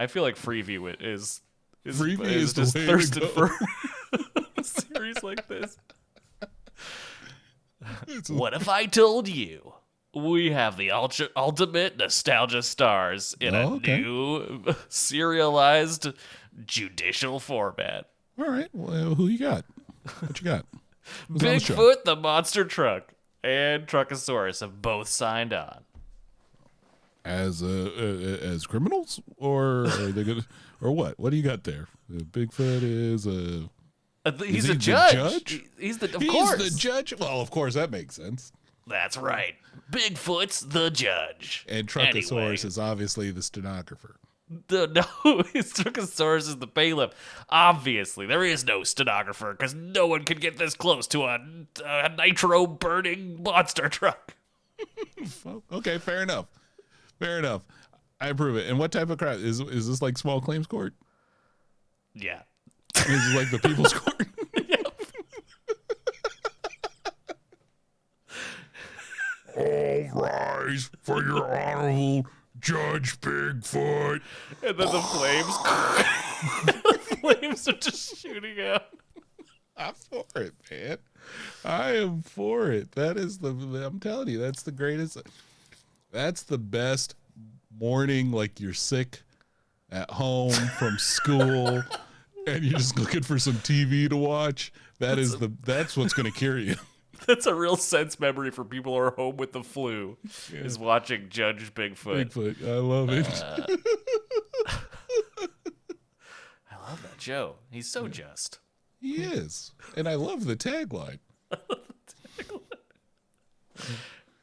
I feel like Freevee it is is, Freevee is is just thirsted for a series like this. It's- What if I told you we have the ultra, ultimate nostalgia stars in Oh, a okay. new serialized judicial format? All right. Well, who you got? What you got? Who's on the? Bigfoot, the monster truck, and Truckosaurus have both signed on. As uh, uh, as criminals, or are they gonna, or what? What do you got there? Uh, Bigfoot is a. Uh, He's he a judge. judge? He- He's the of He's course. the judge. Well, of course that makes sense. That's right. Bigfoot's the judge. And Truckosaurus Anyway. is obviously the stenographer. The, no, his Truckosaurus is the bailiff. Obviously, there is no stenographer because no one can get this close to a, a nitro burning monster truck. Okay, fair enough. Fair enough. I approve it. And what type of crap is is this like small claims court? Yeah. Is this like the people's court? All rise for your honorable Judge Bigfoot. And then the flames. the flames are just shooting out. I'm for it, man. I am for it. That is the. I'm telling you, that's the greatest. That's the best morning. Like you're sick at home from school, and you're just looking for some TV to watch. That is the. That's what's going to cure you. That's a real sense memory for people who are home with the flu. Is watching Judge Bigfoot. Bigfoot. I love it. Uh, I love that Joe. He's so just. he is, and I love the tagline.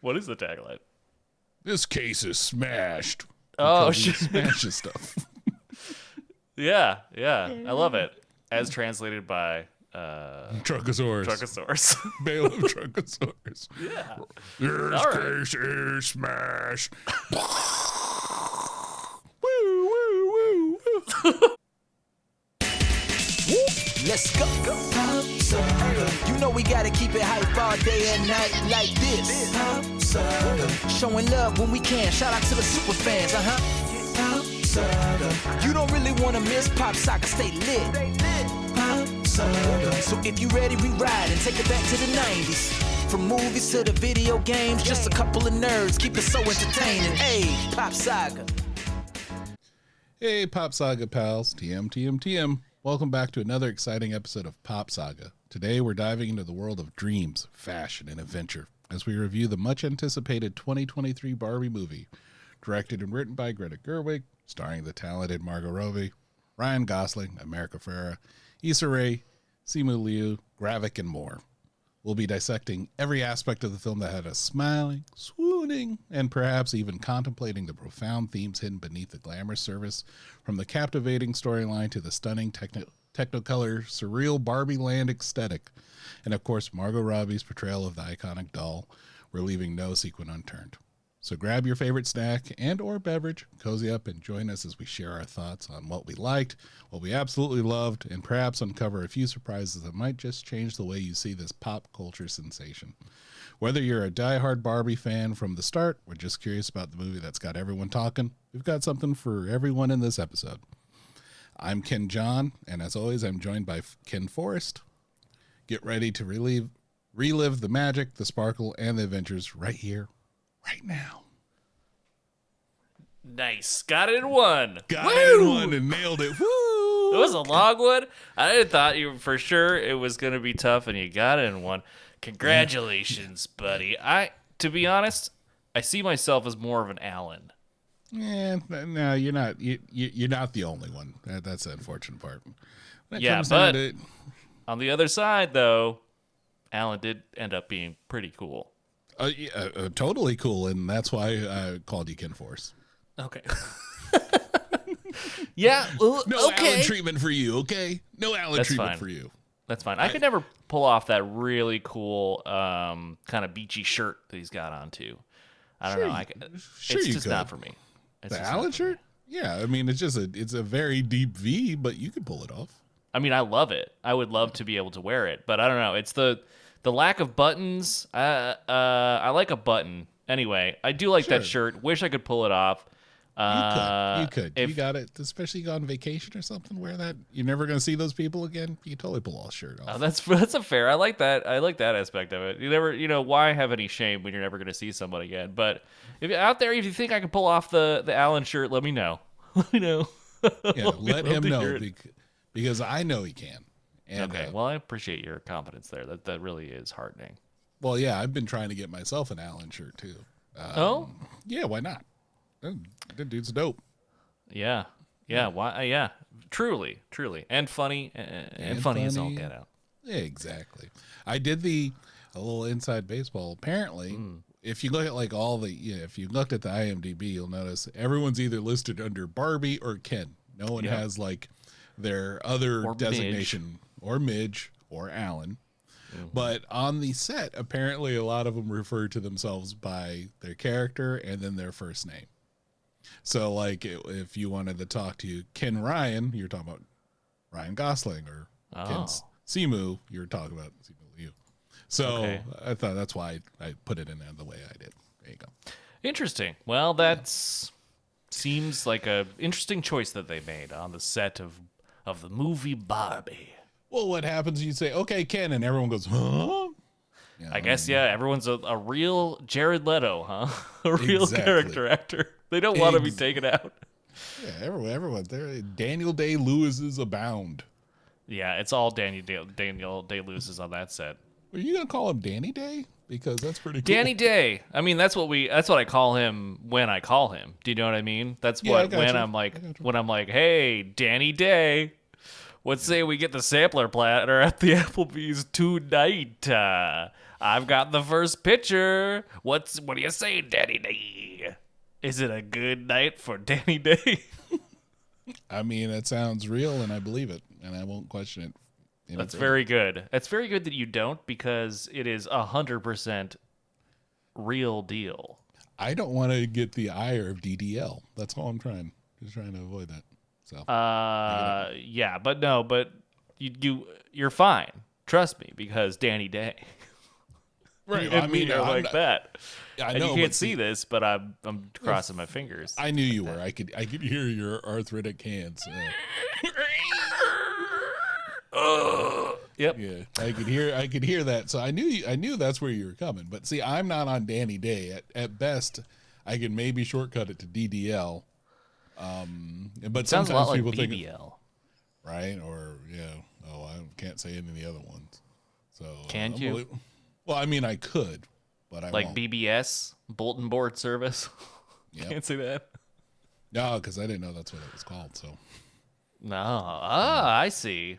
What is the tagline? This case is smashed. Oh, Because he shit. smashes stuff. Yeah, yeah. I love it. As translated by uh, Truckosaurus. Truckosaurus. Bailiff Truckosaurus. yeah. This All right. case is smashed. woo, woo, woo, woo. Let's go. You know we gotta keep it hype all day and night like this. Showing love when we can. Shout out to the super fans, uh huh. You don't really wanna miss Pop Saga, stay lit. So if you ready, we ride and take it back to the 90s. From movies to the video games, just a couple of nerds keep it so entertaining. Hey, Pop Saga. Hey, Pop Saga pals, TM, TM, TM. Welcome back to another exciting episode of Pop Saga. Today we're diving into the world of dreams, fashion, and adventure as we review the much anticipated 2023 Barbie movie, directed and written by Greta Gerwig, starring the talented Margot Robbie, Ryan Gosling, America Ferrera, Issa Rae, Simu Liu, Gravik, and more. We'll be dissecting every aspect of the film that had us smiling, and perhaps even contemplating the profound themes hidden beneath the glamorous service, from the captivating storyline to the stunning techno- technicolor, surreal Barbie land aesthetic. And of course, Margot Robbie's portrayal of the iconic doll. We're leaving no sequin unturned. So grab your favorite snack and or beverage, cozy up and join us as we share our thoughts on what we liked, what we absolutely loved, and perhaps uncover a few surprises that might just change the way you see this pop culture sensation. Whether you're a diehard Barbie fan from the start or just curious about the movie that's got everyone talking, we've got something for everyone in this episode. I'm Ken John, and as always, I'm joined by Ken Forrest. Get ready to relive, relive the magic, the sparkle, and the adventures right here, right now. Nice. Got it in one. Got it in one and nailed it. Woo! It was a long one. I thought you for sure it was going to be tough, and you got it in one. Congratulations, buddy. I, to be honest, I see myself as more of an Allan. Yeah, no, you're not. You, you, you're not the only one. That, that's the unfortunate part. Yeah, but- to On the other side, though, Allan did end up being pretty cool. uh, yeah, uh, uh, totally cool, and that's why I called you Ken Force. Okay. yeah. well, No okay. Allan treatment for you, okay? No Allan That's treatment fine. for you. That's fine. I could never pull off that really cool um, kind of beachy shirt that he's got on too. I don't Sure know. you- I, c- sure it's you just could. not for me. It's The Allan shirt? Yeah, I mean it's just a it's a very deep V, but you can pull it off. I mean, I love it. I would love to be able to wear it, but I don't know. It's the the lack of buttons. Uh, uh, I like a button. Anyway, I do like that shirt. Wish I could pull it off. Uh, you could. If, you got it. Especially go on vacation or something. Wear that. You're never gonna see those people again. You can totally pull all shirt off. Oh, that's that's a fair. I like that. I like that aspect of it. You never, you know, why have any shame when you're never going to see someone again? But if you're out there, if you think I can pull off the the Allan shirt, let me know. Let me know. yeah, let him know hear because I know he can. And, okay. uh, Well, I appreciate your confidence there. That that really is heartening. well, yeah, I've been trying to get myself an Allan shirt too. Uh, oh, yeah, why not? That dude's dope. yeah, yeah. Why? uh, Yeah. Truly, truly, and funny, uh, and, And funny as all get out. Exactly. I did the a little inside baseball. Apparently, Hmm. if you look at like all the, you know, if you looked at the IMDb, you'll notice everyone's either listed under Barbie or Ken. No one Yeah. has like their other Or Midge. designation or Midge or Allan. Mm-hmm. But on the set, apparently a lot of them refer to themselves by their character and then their first name. So, like, if you wanted to talk to Ken Ryan, you're talking about Ryan Gosling, or Ken Oh. Simu, you're talking about Simu Liu. So Okay. I thought that's why I put it in there the way I did. There you go. Interesting. Well, that's seems like a interesting choice that they made on the set of of the movie Barbie. Well, what happens? You say, "Okay, Ken," and everyone goes, "Huh?" Yeah, I guess yeah, everyone's a, a real Jared Leto, huh? a real Exactly. character actor. They don't want to be taken out. Yeah, everyone, everyone. There, Daniel Day Lewis's abound. Yeah, it's all Daniel Day, Daniel Day Lewis on that set. Are you gonna call him Danny Day? Because that's pretty cool. Danny Day. I mean, that's what we. That's what I call him when I call him. Do you know what I mean? That's Yeah, what when you. I'm like I got you. when I'm like, hey, Danny Day. Let's say we get the sampler platter at the Applebee's tonight. Uh, I've got the first pitcher. What's what do you say, Danny Day? Is it a good night for Danny Day? I mean, it sounds real, and I believe it, and I won't question it. That's further. very good. That's very good that you don't because it is a hundred percent real deal. I don't want to get the ire of DDL. That's all I'm trying. Just trying to avoid that. So Uh, yeah, but no, but you you you're fine. Trust me, because Danny Day right. and I me mean, are I'm like not- that. I and know, you can't see see- this, but I'm I'm crossing my fingers. I knew you were. I could. I could hear your arthritic hands. Uh, Yep. yeah, I could hear. I could hear that. So I knew. You, I knew that's where you were coming. But see, I'm not on Danny Day. At, at best, I can maybe shortcut it to DDL. Um, but Sounds sometimes a lot like people think BBL. right or yeah. Oh, I can't say any of the other ones. So Can't you? Well, I mean, I could, but I Like won't. BBS, Bulletin Board Service. Yep. Can't say that. No, because I didn't know that's what it was called. So No. Ah, I see.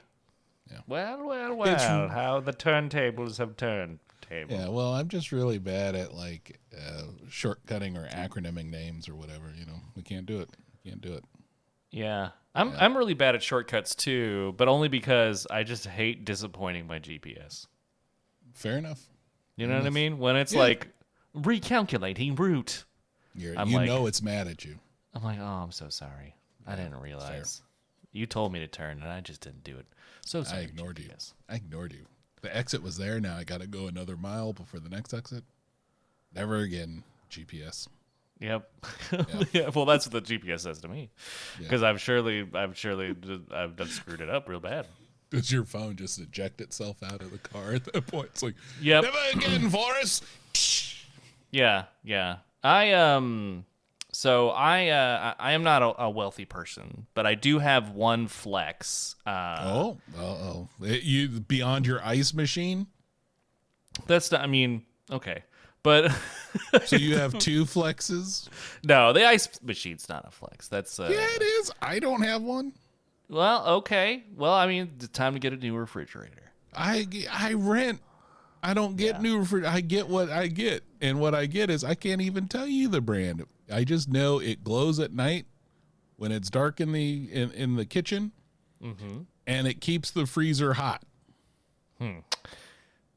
Yeah. Well, well, It's- well. How the turntables have turned. Table. yeah, well, I'm just really bad at like uh, shortcutting or acronyming names or whatever. You know, we can't do it. Can't do it. Yeah. I'm I'm really bad at shortcuts too, but only because I just hate disappointing my GPS. Fair enough. You know what I mm. mean? When it's Yeah. like recalculating route. You're, you like- know it's mad at you. I'm like, oh, I'm so sorry. I didn't realize. You told me to turn, and I just didn't do it. So sorry. I ignored you. I ignored you. The exit was there. Now I got to go another mile before the next exit. Never again. GPS. Yep. Yeah. Well, that's what the GPS says to me, because I've surely, I've surely, I've done screwed it up real bad. Does your phone just eject itself out of the car at that point? It's like, Yep. never again, Forrest. Yeah. Yeah. I um. So I uh I am not a, a wealthy person, but I do have one flex. Uh, Oh, oh, oh. You beyond your ice machine. that's not. I mean, okay, but So you have two flexes. no, the ice machine's not a flex. That's uh, Yeah, it is. I don't have one. Well, okay. Well, I mean, it's time to get a new refrigerator. I I rent. I don't get new refri- I get what I get, and what I get is I can't even tell you the brand. I just know it glows at night when it's dark in the in, in the kitchen, and it keeps the freezer hot. Hmm.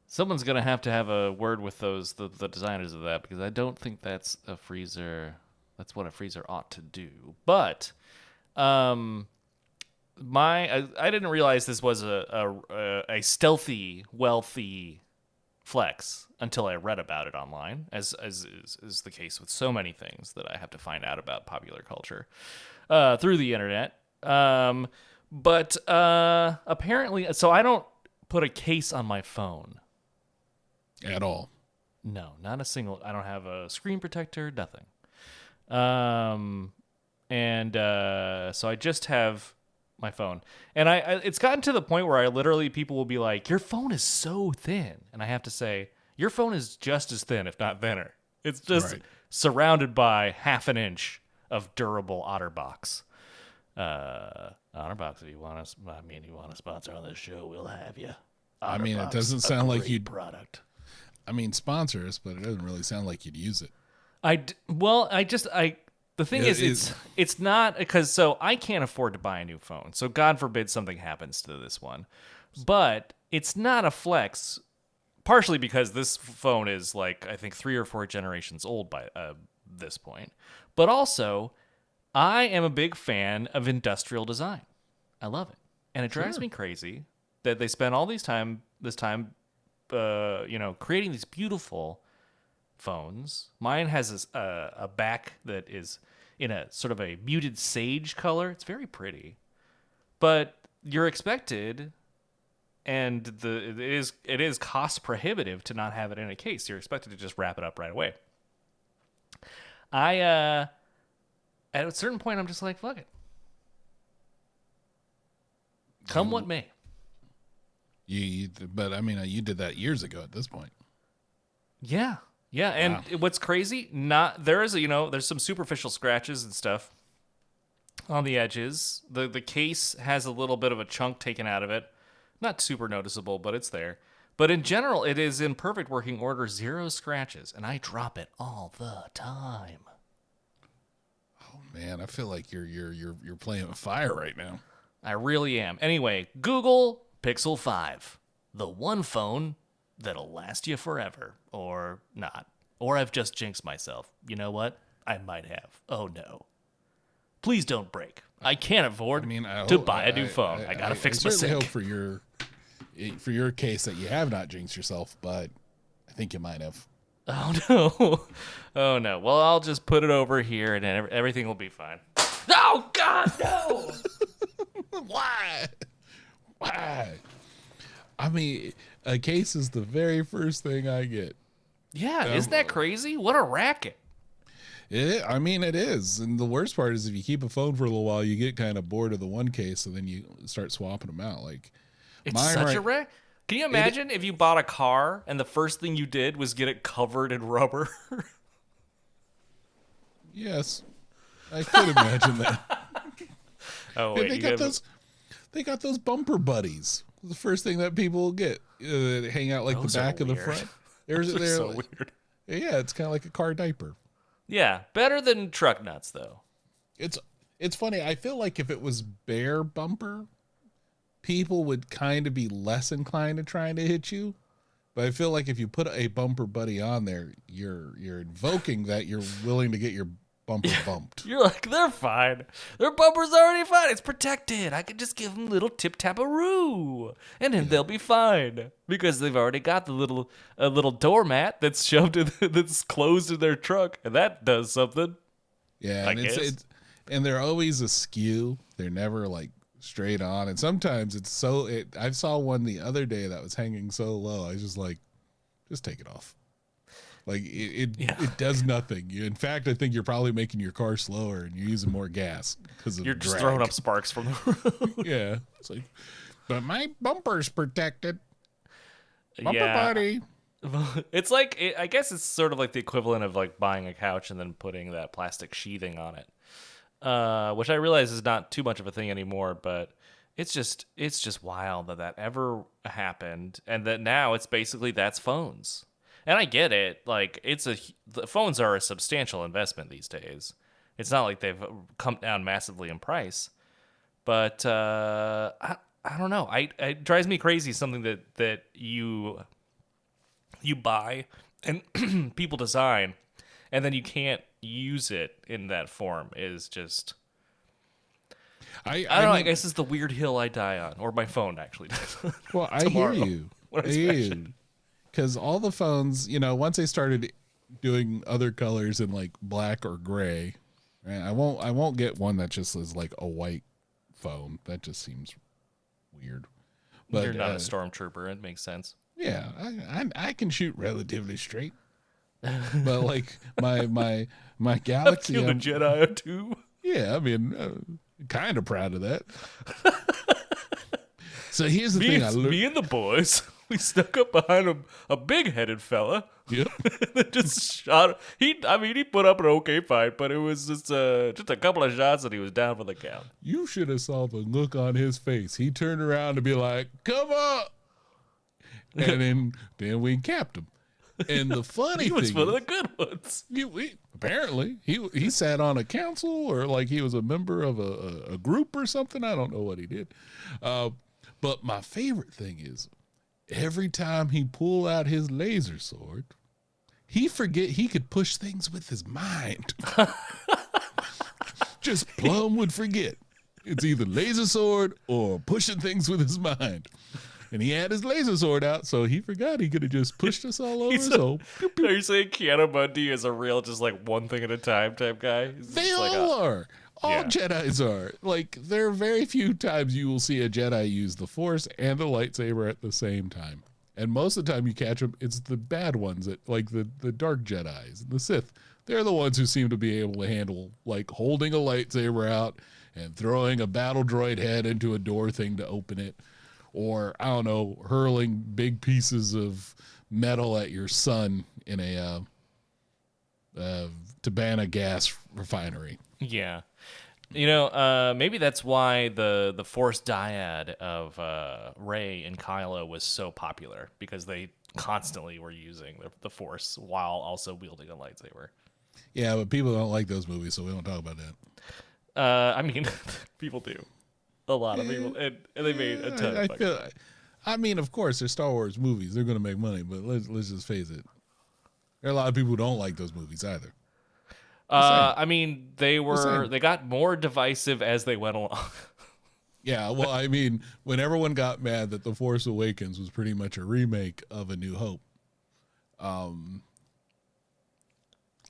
Someone's gonna have to have a word with those the, the designers of that because I don't think that's a freezer. That's what a freezer ought to do. But, um, my I, I didn't realize this was a a, a stealthy wealthy flex until I read about it online, as as is, is the case with so many things that I have to find out about popular culture uh, through the internet. Um, but uh, apparently, so I don't put a case on my phone. At all. No, not a single. I don't have a screen protector. Nothing. Um, and uh, so I just have my phone, and I, I it's gotten to the point where I literally people will be like, "Your phone is so thin," and I have to say, "Your phone is just as thin, if not thinner. It's just Right. surrounded by half an inch of durable OtterBox." Uh, OtterBox, if you want us, I mean, you want to sponsor on this show, we'll have you. I mean, it doesn't sound like you'd- product. I mean, sponsor us, but it doesn't really sound like you'd use it. I d- well, I just I the thing Yeah, is it it's it's not because so I can't afford to buy a new phone. So God forbid something happens to this one. But it's not a flex partially because this phone is like I think 3 or 4 generations old by uh, this point. But also I am a big fan of industrial design. I love it. And it drives me crazy that they spend all these time this time uh, you know, creating these beautiful phones. Mine has this, uh, a back that is in a sort of a muted sage color. It's very pretty, but you're expected, and the it is it is cost prohibitive to not have it in a case. You're expected to just wrap it up right away. I uh, at a certain point, I'm just like, fuck it. Come what may. You, you but I mean, you did that years ago. At this point, Yeah. Yeah, and Wow. what's crazy, not there is a, you know, there's some superficial scratches and stuff on the edges. The the case has a little bit of a chunk taken out of it. Not super noticeable, but it's there. But in general, it is in perfect working order, zero scratches, and I drop it all the time. Oh man, I feel like you're you're you're you're playing with fire right now. I really am. Anyway, Google Pixel 5, the one phone that'll last you forever, or not. Or I've just jinxed myself. You know what? I might have. Oh no. Please don't break. I can't afford I mean, I to hope- buy a new phone. I, gotta fix I my sink. hope for your for your case that you have not jinxed yourself, but I think you might have. Oh no. Oh no. Well, I'll just put it over here and ev- everything will be fine. Oh god, no. Why? Why? I mean, a case is the very first thing I get. yeah, isn't that crazy? What a racket. It, I mean, it is. And the worst part is if you keep a phone for a little while, you get kind of bored of the one case and then you start swapping them out. Like, It's such a right- wreck. Can you imagine if you bought a car and the first thing you did was get it covered in rubber? yes, I could imagine that. oh And wait, they got gotta- those. They got those bumper buddies. The first thing that people will get, uh, hang out like Those the back of the weird. front. There's they're so like- weird. yeah, it's kind of like a car diaper. Yeah, better than truck nuts though. It's it's funny. I feel like if it was bare bumper, people would kind of be less inclined to trying to hit you. But I feel like if you put a bumper buddy on there, you're you're invoking that you're willing to get your bumper bumped. You're like, they're fine. Their bumper's already fine. It's protected. I could just give them a little tip tap a taparoo, and then they'll be fine because they've already got the little a little doormat that's shoved in that's closed in their truck, and that does something. Yeah, I and it's, guess. it's and they're always askew. They're never like straight on. And sometimes it's so. It, I saw one the other day that was hanging so low. I was just like, just take it off. Like it, it, Yeah. it does nothing. In fact, I think you're probably making your car slower and you're using more gas because You're just drag. throwing up sparks from the road. Yeah, it's like, but my bumper's protected. Bumper yeah. buddy. it's like it, I guess it's sort of like the equivalent of like buying a couch and then putting that plastic sheathing on it, uh, which I realize is not too much of a thing anymore. But it's just it's just wild that that ever happened, and that now it's basically that's phones. And I get it, like it's a the phones are a substantial investment these days. It's not like they've come down massively in price, but uh, I I don't know. I it drives me crazy something that that you you buy and people design and then you can't use it in that form is just I, I don't know, I guess it's the weird hill I die on or my phone actually does. Well, I hear you. I hear you. Because all the phones, you know, once they started doing other colors in like black or gray, right, I won't I won't get one that just is like a white phone. That just seems weird. But You're not uh, a stormtrooper. It makes sense. yeah, I, I I can shoot relatively straight. but like my my my Galaxy, Kill a Jedi too. yeah, I mean, uh, kind of proud of that. so here's the Me, thing: I and- me and the boys, we snuck up behind a, a big-headed fella. Yep. and just shot. He, I mean, he put up an okay fight, but it was just uh, just a couple of shots, and he was down for the count. You should have saw the look on his face. He turned around to be like, "Come on," and then then we capped him. And the funny He was one of the good ones. he- we- apparently he he sat on a council or like he was a member of a, a, a group or something. I don't know what he did. Uh, but my favorite thing is every time he pull out his laser sword, he forget he could push things with his mind. Just plum would forget. It's either laser sword or pushing things with his mind. And he had his laser sword out, so he forgot he could have just pushed us all over. He's a- so. Are you saying Ki-Adi-Mundi is a real, just like one thing at a time type guy? He's They just like all a- are. All Yeah. Jedi's are. Like there are very few times you will see a Jedi use the Force and the lightsaber at the same time. And most of the time you catch them, it's the bad ones that like the the dark Jedi's, and the Sith. They're the ones who seem to be able to handle like holding a lightsaber out and throwing a battle droid head into a door thing to open it, or I don't know, hurling big pieces of metal at your son in a uh, uh, Tibanna gas refinery. Yeah. You know, uh, maybe that's why the the Force dyad of uh, Rey and Kylo was so popular because they constantly were using the, the Force while also wielding a lightsaber. Yeah, but people don't like those movies, so we don't talk about that. Uh, I mean, people do. A lot of people, and, and they made a ton. I, I feel. I mean, of course, they're Star Wars movies; they're going to make money. But let's let's just face it. There are a lot of people who don't like those movies either. Uh, I mean, they were saying. they got more divisive as they went along. Yeah, well, I mean, when everyone got mad that The Force Awakens was pretty much a remake of A New Hope, um,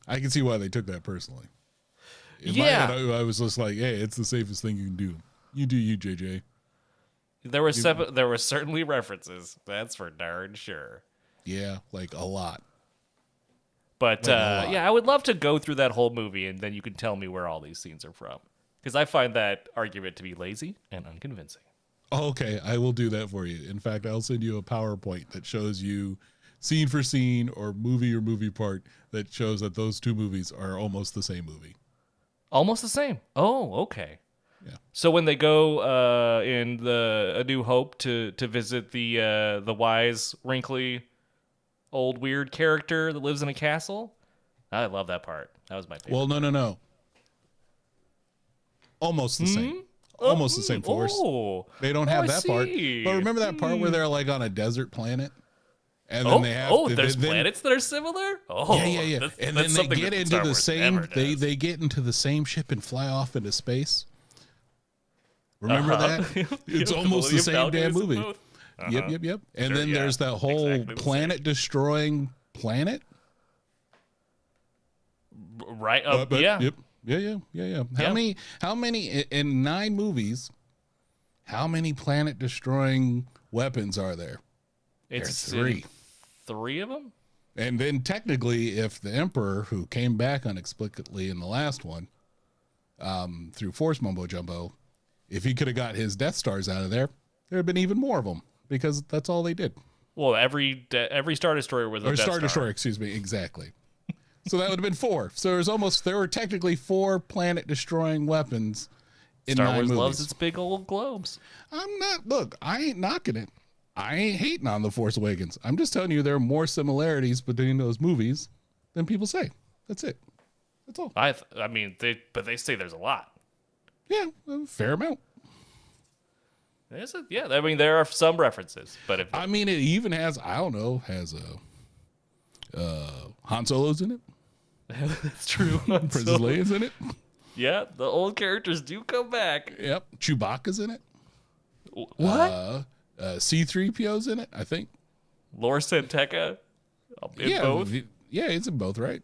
I can see why they took that personally. In my Yeah. head, I, I was just like, "Hey, it's the safest thing you can do. You do you, JJ." there were seven, there were certainly references. That's for darn sure. Yeah, like a lot. But uh, yeah, I would love to go through that whole movie, and then you can tell me where all these scenes are from. Because I find that argument to be lazy and unconvincing. Okay, I will do that for you. In fact, I'll send you a PowerPoint that shows you scene for scene or movie or movie part that shows that those two movies are almost the same movie. Almost the same. Oh, okay. Yeah. So when they go uh, in the A New Hope to to visit the uh, the wise, wrinkly, old weird character that lives in a castle, I love that part. That was my favorite. Well, no, no, no. Almost the same. Almost the same force. Oh, They don't Oh, have I that part. But remember that part where they're like on a desert planet? And then oh, they have oh to, there's then- planets that are similar. Oh, Yeah, yeah, yeah. that's- and that's then they get into Star the Wars same they they get into the same ship and fly off into space. Remember Uh-huh. that? It's almost the same Falcon damn movie. Both. Yep, Uh-huh. yep, yep. And Sure, then yeah. there's that whole Exactly planet destroying planet. Right? Uh, but- yeah. Yep. Yeah, yeah, yeah, yeah. How Yeah. many? How many in nine movies? How many planet destroying weapons are there? It's There's three. Three of them. And then technically, if the Emperor, who came back unexplicably in the last one, um, through Force Mumbo Jumbo, if he could have got his Death Stars out of there, there'd have been even more of them because that's all they did. Well, every de- every Star Destroyer was a or Death Star Star. Destroyer, excuse me, exactly. so that would have been four. So there's almost there were technically four planet destroying weapons in. Star Wars movies. loves its big old globes. I'm not. Look, I ain't knocking it. I ain't hating on the Force Awakens. I'm just telling you there are more similarities between those movies than people say. That's it. That's all. I th- I mean, they but they say there's a lot. Yeah, a fair amount. There's a, yeah, I mean there are some references, but if I mean, it even has. I don't know. Has a uh, Han Solo's in it. that's true. Princess Leia's in it. yeah, the old characters do come back. Yep. Chewbacca's in it. What? Uh, uh, C3PO's in it. I think. Lor San Tekka in yeah, both. v- yeah, he's in both, right?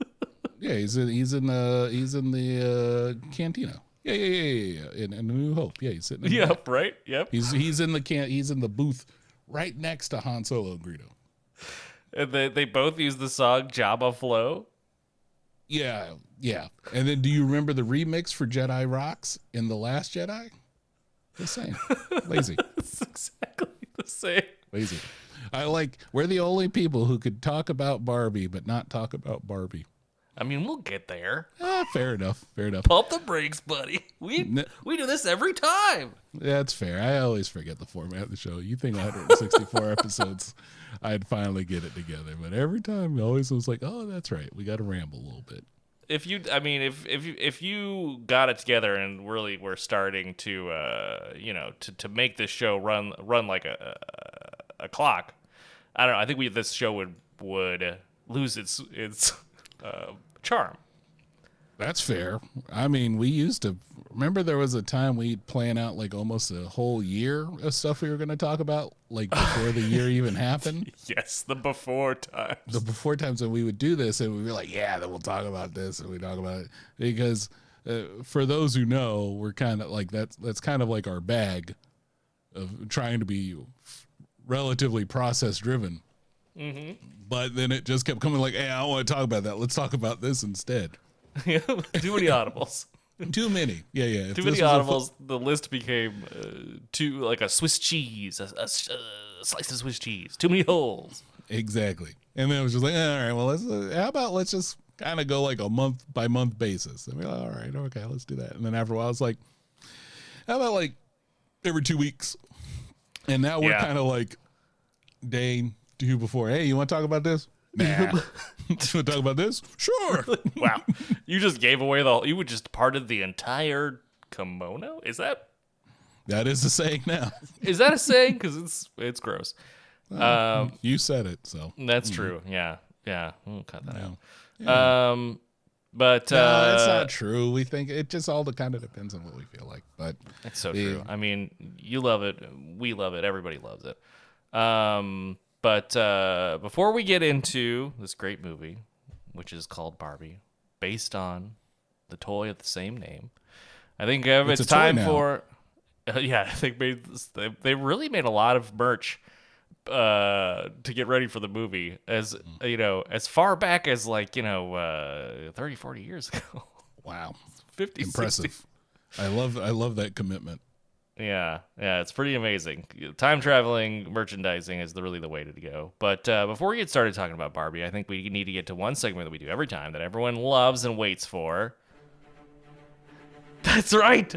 yeah, he's in he's in uh he's in the uh cantina. Yeah, yeah, yeah, yeah, yeah. In, in A New Hope. Yeah, he's sitting. In back. Yep, right. Yep. He's he's in the can he's in the booth right next to Han Solo and Greedo. And they they both use the song Jabba Flow. Yeah, yeah. And then do you remember the remix for Jedi Rocks in The Last Jedi? The same. Lazy. It's exactly the same. Lazy. I like we're the only people who could talk about Barbie but not talk about Barbie. I mean, we'll get there. Ah, fair enough. Fair enough. Pump the brakes, buddy. We N- we do this every time. That's fair. I always forget the format of the show. You think 164 episodes, I'd finally get it together, but every time, I always was like, "Oh, that's right. We got to ramble a little bit." If you, I mean, if if you if you got it together and really were starting to, uh, you know, to, to make this show run run like a a, a clock, I don't know. I think we this show would would lose its its uh, charm. That's fair. I mean, we used to remember there was a time we'd plan out like almost a whole year of stuff we were going to talk about, like before the year even happened. Yes, the before times. The before times when we would do this, and we'd be like, "Yeah, then we'll talk about this," and we talk about it because uh, for those who know, we're kind of like that's that's kind of like our bag of trying to be relatively process driven. But then it just kept coming like, "Hey, I don't want to talk about that. Let's talk about this instead." too many audibles. Too many. Yeah, yeah. If Too many audibles. The list became uh, too like a Swiss cheese, a, a a slice of Swiss cheese. Too many holes. Exactly. And then it was just like, all right, well, let's, uh, how about let's just kind of go like a month by month basis. And we're like, all right, okay, let's do that. And then after a while, it's like, how about like every two weeks? And now we're Yeah. kind of like day two before. Hey, you want to talk about this? Nah. you want to talk about this? Sure. Wow, you just gave away the. You would just parted the entire kimono. Is that that is the saying now. is that a saying? Because it's it's gross. Um, You said it, so. that's true. Yeah, yeah. We'll cut that out. Um, but No, uh, that's not true. We think it just all kind of depends on what we feel like. But It's so The- true. I mean, you love it. We love it. Everybody loves it. Um, but uh, before we get into this great movie, which is called Barbie, based on the toy of the same name, I think uh, It's it's, time for. Uh, yeah, I think made they, they really made a lot of merch uh to get ready for the movie as Mm-hmm. you know as far back as like you know uh 30 40 years ago wow, 50 60. impressive. I love I love that commitment. Yeah, yeah, it's pretty amazing. Time traveling merchandising is the, really the way to go. But uh, before we get started talking about Barbie, I think we need to get to one segment that we do every time that everyone loves and waits for. That's right.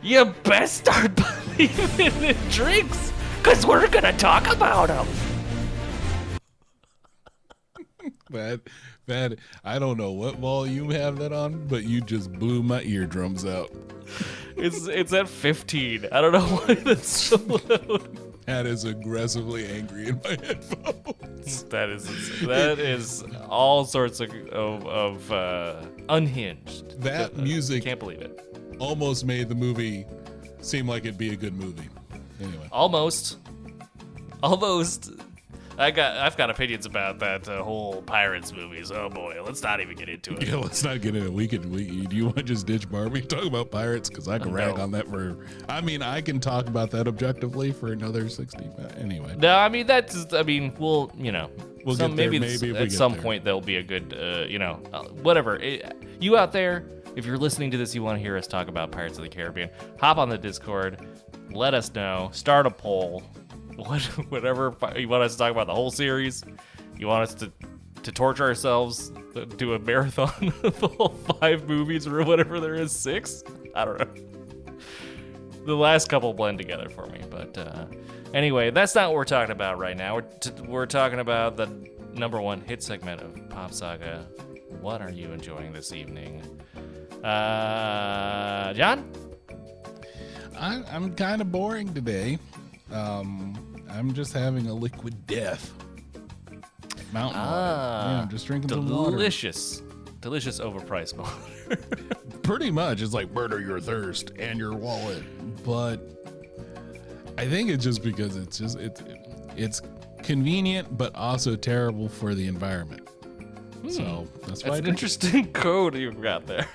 You best start believing in drinks, cause we're gonna talk about them. That that I don't know what volume you have that on, but you just blew my eardrums out. It's it's at 15. I don't know why that's so loud. That is aggressively angry in my headphones. That is insane. that is all sorts of of, of uh, unhinged. That Uh, music- can't believe it. Almost made the movie seem like it'd be a good movie. Anyway, Almost, almost. I got I've got opinions about that uh, whole pirates movies. Oh boy, let's not even get into it. yeah, let's not get into it. We could. We, do you want to just ditch Barbie? Talk about pirates because I can rag on that for. I mean, I can talk about that objectively for another sixty. Anyway, No, I mean that's. I mean, we'll you know, We'll some, get there, maybe, maybe at some there. point there'll be a good, uh, you know, uh, whatever. It, you out there, if you're listening to this, you want to hear us talk about Pirates of the Caribbean, hop on the Discord, let us know, start a poll, what, whatever you want us to talk about the whole series. You want us to to torture ourselves, do a marathon of all five movies or whatever there is, six. I don't know the last couple blend together for me. But uh, anyway, that's not what we're talking about right now. We're, t- we're talking about the number one hit segment of Pop Saga. What are you enjoying this evening? Uh, John? I, I'm kind of boring today. Um, I'm just having a liquid death. Mountain water. Ah, Yeah, I'm just drinking some water. delicious. Delicious overpriced water. Pretty much, it's like murder your thirst and your wallet. But I think it's just because it's just it's it's convenient but also terrible for the environment. So that's why That's an interesting code you've got there.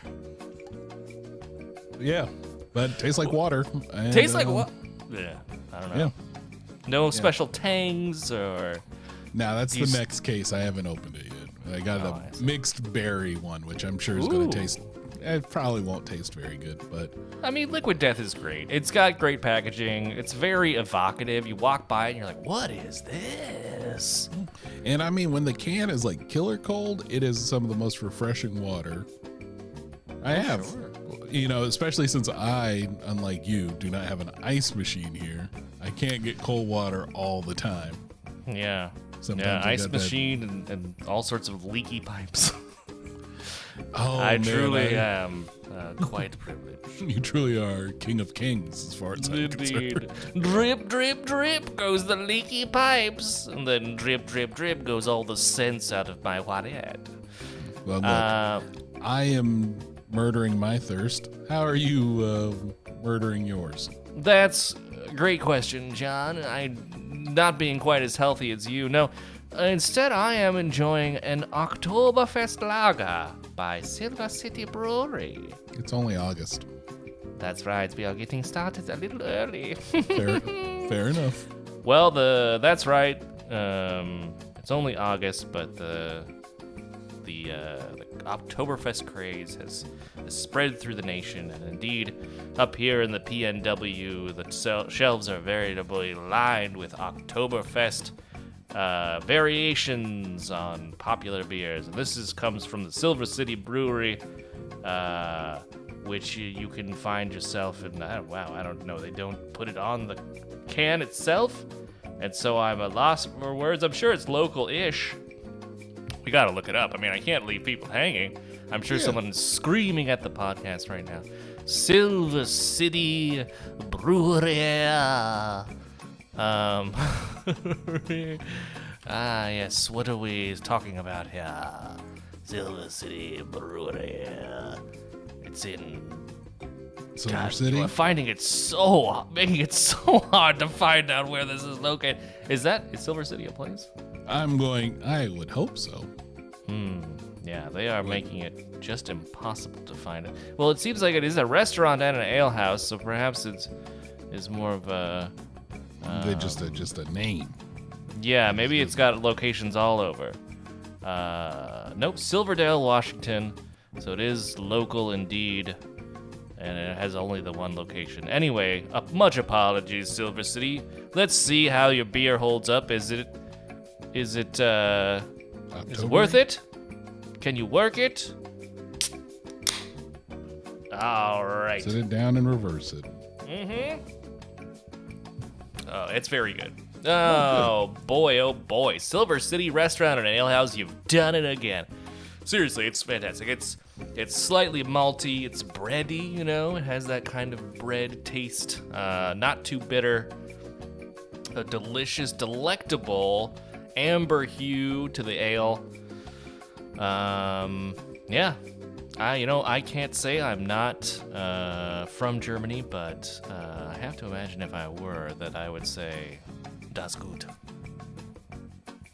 Yeah, but it tastes like water. and, Tastes like um, what? Yeah, I don't know. Yeah. No special tangs or. Now that's the next case. I haven't opened it yet. I got Oh, I a see. mixed berry one, which I'm sure is going to taste. It probably won't taste very good, but I mean, Liquid Death is great. It's got great packaging. It's very evocative. You walk by it and you're like, "What is this?" and I mean when the can is like killer cold, it is some of the most refreshing water I have. Oh, sure. You know, especially since I, unlike you, do not have an ice machine here. I can't get cold water all the time. Yeah. Sometimes yeah, I ice machine and, and all sorts of leaky pipes. Oh, I man, truly I- am uh, quite privileged. You truly are king of kings, as far as I'm Indeed. concerned. drip, drip, drip goes the leaky pipes, and then drip, drip, drip goes all the sense out of my hot head. Well, look, Uh, I am murdering my thirst. How are you uh, murdering yours? That's great question, John. I not being quite as healthy as you. No, instead I am enjoying an Oktoberfest lager by Silver City Brewery. It's only August. That's right. We are getting started a little early. Fair, fair enough. well, the that's right. Um, it's only August, but the the, uh, the Oktoberfest craze has, spread through the nation, and indeed, up here in the PNW, the sel- shelves are veritably lined with Oktoberfest uh, variations on popular beers. And this is comes from the Silver City Brewery, uh, which you, you can find yourself in. Don't, wow, I don't know. They don't put it on the can itself, and so I'm a loss for words. I'm sure it's local-ish. We gotta look it up. I mean, I can't leave people hanging. I'm sure Yeah. someone's screaming at the podcast right now. Silver City Brewery. Um. ah, yes. What are we talking about here? Silver City Brewery. It's in. Silver God, City. are finding it so making it so hard to find out where this is located. Is that is Silver City a place? I'm going. I would hope so. Hmm. Yeah, they are making it just impossible to find it. Well, it seems like it is a restaurant and an ale house, so perhaps it's is more of a they just a just a name. yeah. Maybe it's got locations all over. Uh, nope, Silverdale, Washington. So it is local indeed, and it has only the one location. Anyway, uh, much apologies, Silver City. Let's see how your beer holds up. Is it is it uh, is it worth it? Can you work it? All right. Sit it down and reverse it. Mm-hmm. Oh, it's very good. Oh boy, oh boy. Silver City Restaurant and Ale House, you've done it again. Seriously, it's fantastic. It's it's slightly malty, it's bready, you know, it has that kind of bread taste. Uh, not too bitter. A delicious, delectable amber hue to the ale. Um, yeah. I, you know, I can't say I'm not uh, from Germany, but uh, I have to imagine if I were that I would say das gut.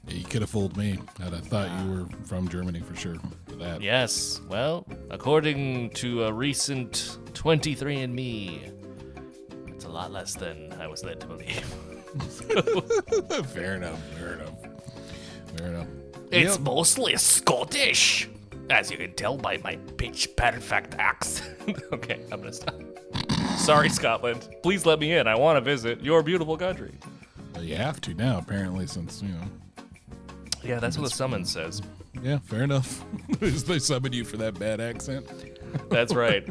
Yeah, you could have fooled me. I'd have thought you were from Germany for sure. For that. Yes, well, according to a recent 23andMe, it's a lot less than I was led to believe. fair enough. Fair enough. Fair enough. It's Yep. mostly Scottish, as you can tell by my pitch perfect accent. okay, I'm gonna stop. Sorry, Scotland. Please let me in. I want to visit your beautiful country. Well, you have to now, apparently, since you know. Yeah, that's what the summons says. Yeah, fair enough. they summoned you for that bad accent. That's right.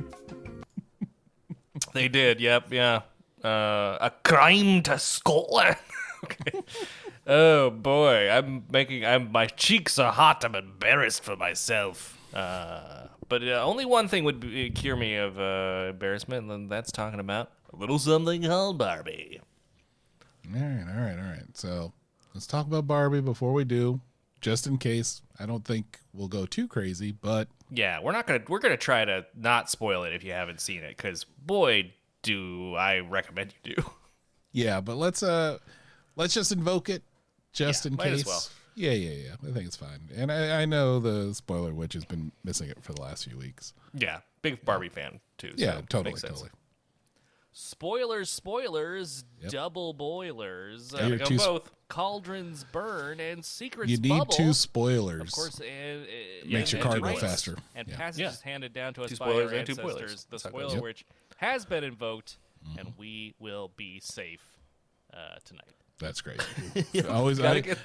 they did. Yep. Yeah. Uh, a crime to Scotland. okay. Oh boy, I'm making. I'm my cheeks are hot. I'm embarrassed for myself. Uh, but uh, only one thing would be, cure me of uh, embarrassment, and that's talking about a little something called Barbie. All right, all right, all right. So let's talk about Barbie before we do, just in case. I don't think we'll go too crazy, but Yeah, we're not gonna. We're gonna try to not spoil it if you haven't seen it, because boy, do I recommend you do. yeah, but let's uh let's just invoke it just Yeah, in might as case. well. Yeah, yeah, yeah. I think it's fine. And I, I know the spoiler witch has been missing it for the last few weeks. Yeah, big Barbie fan too. so Yeah, totally, makes sense. totally. Spoilers, spoilers, Yep. double boilers. Yeah, Uh, you're we got too sp- both cauldrons burn and secrets You need bubble. two spoilers. Of course, and, uh, Makes and- your car go faster. And Yeah. passages Yeah. handed down to us Two by our ancestors. The That's how it goes. spoiler Yep. witch has been invoked, Mm-hmm. and we will be safe uh, tonight. That's great. Always, Gotta I, get,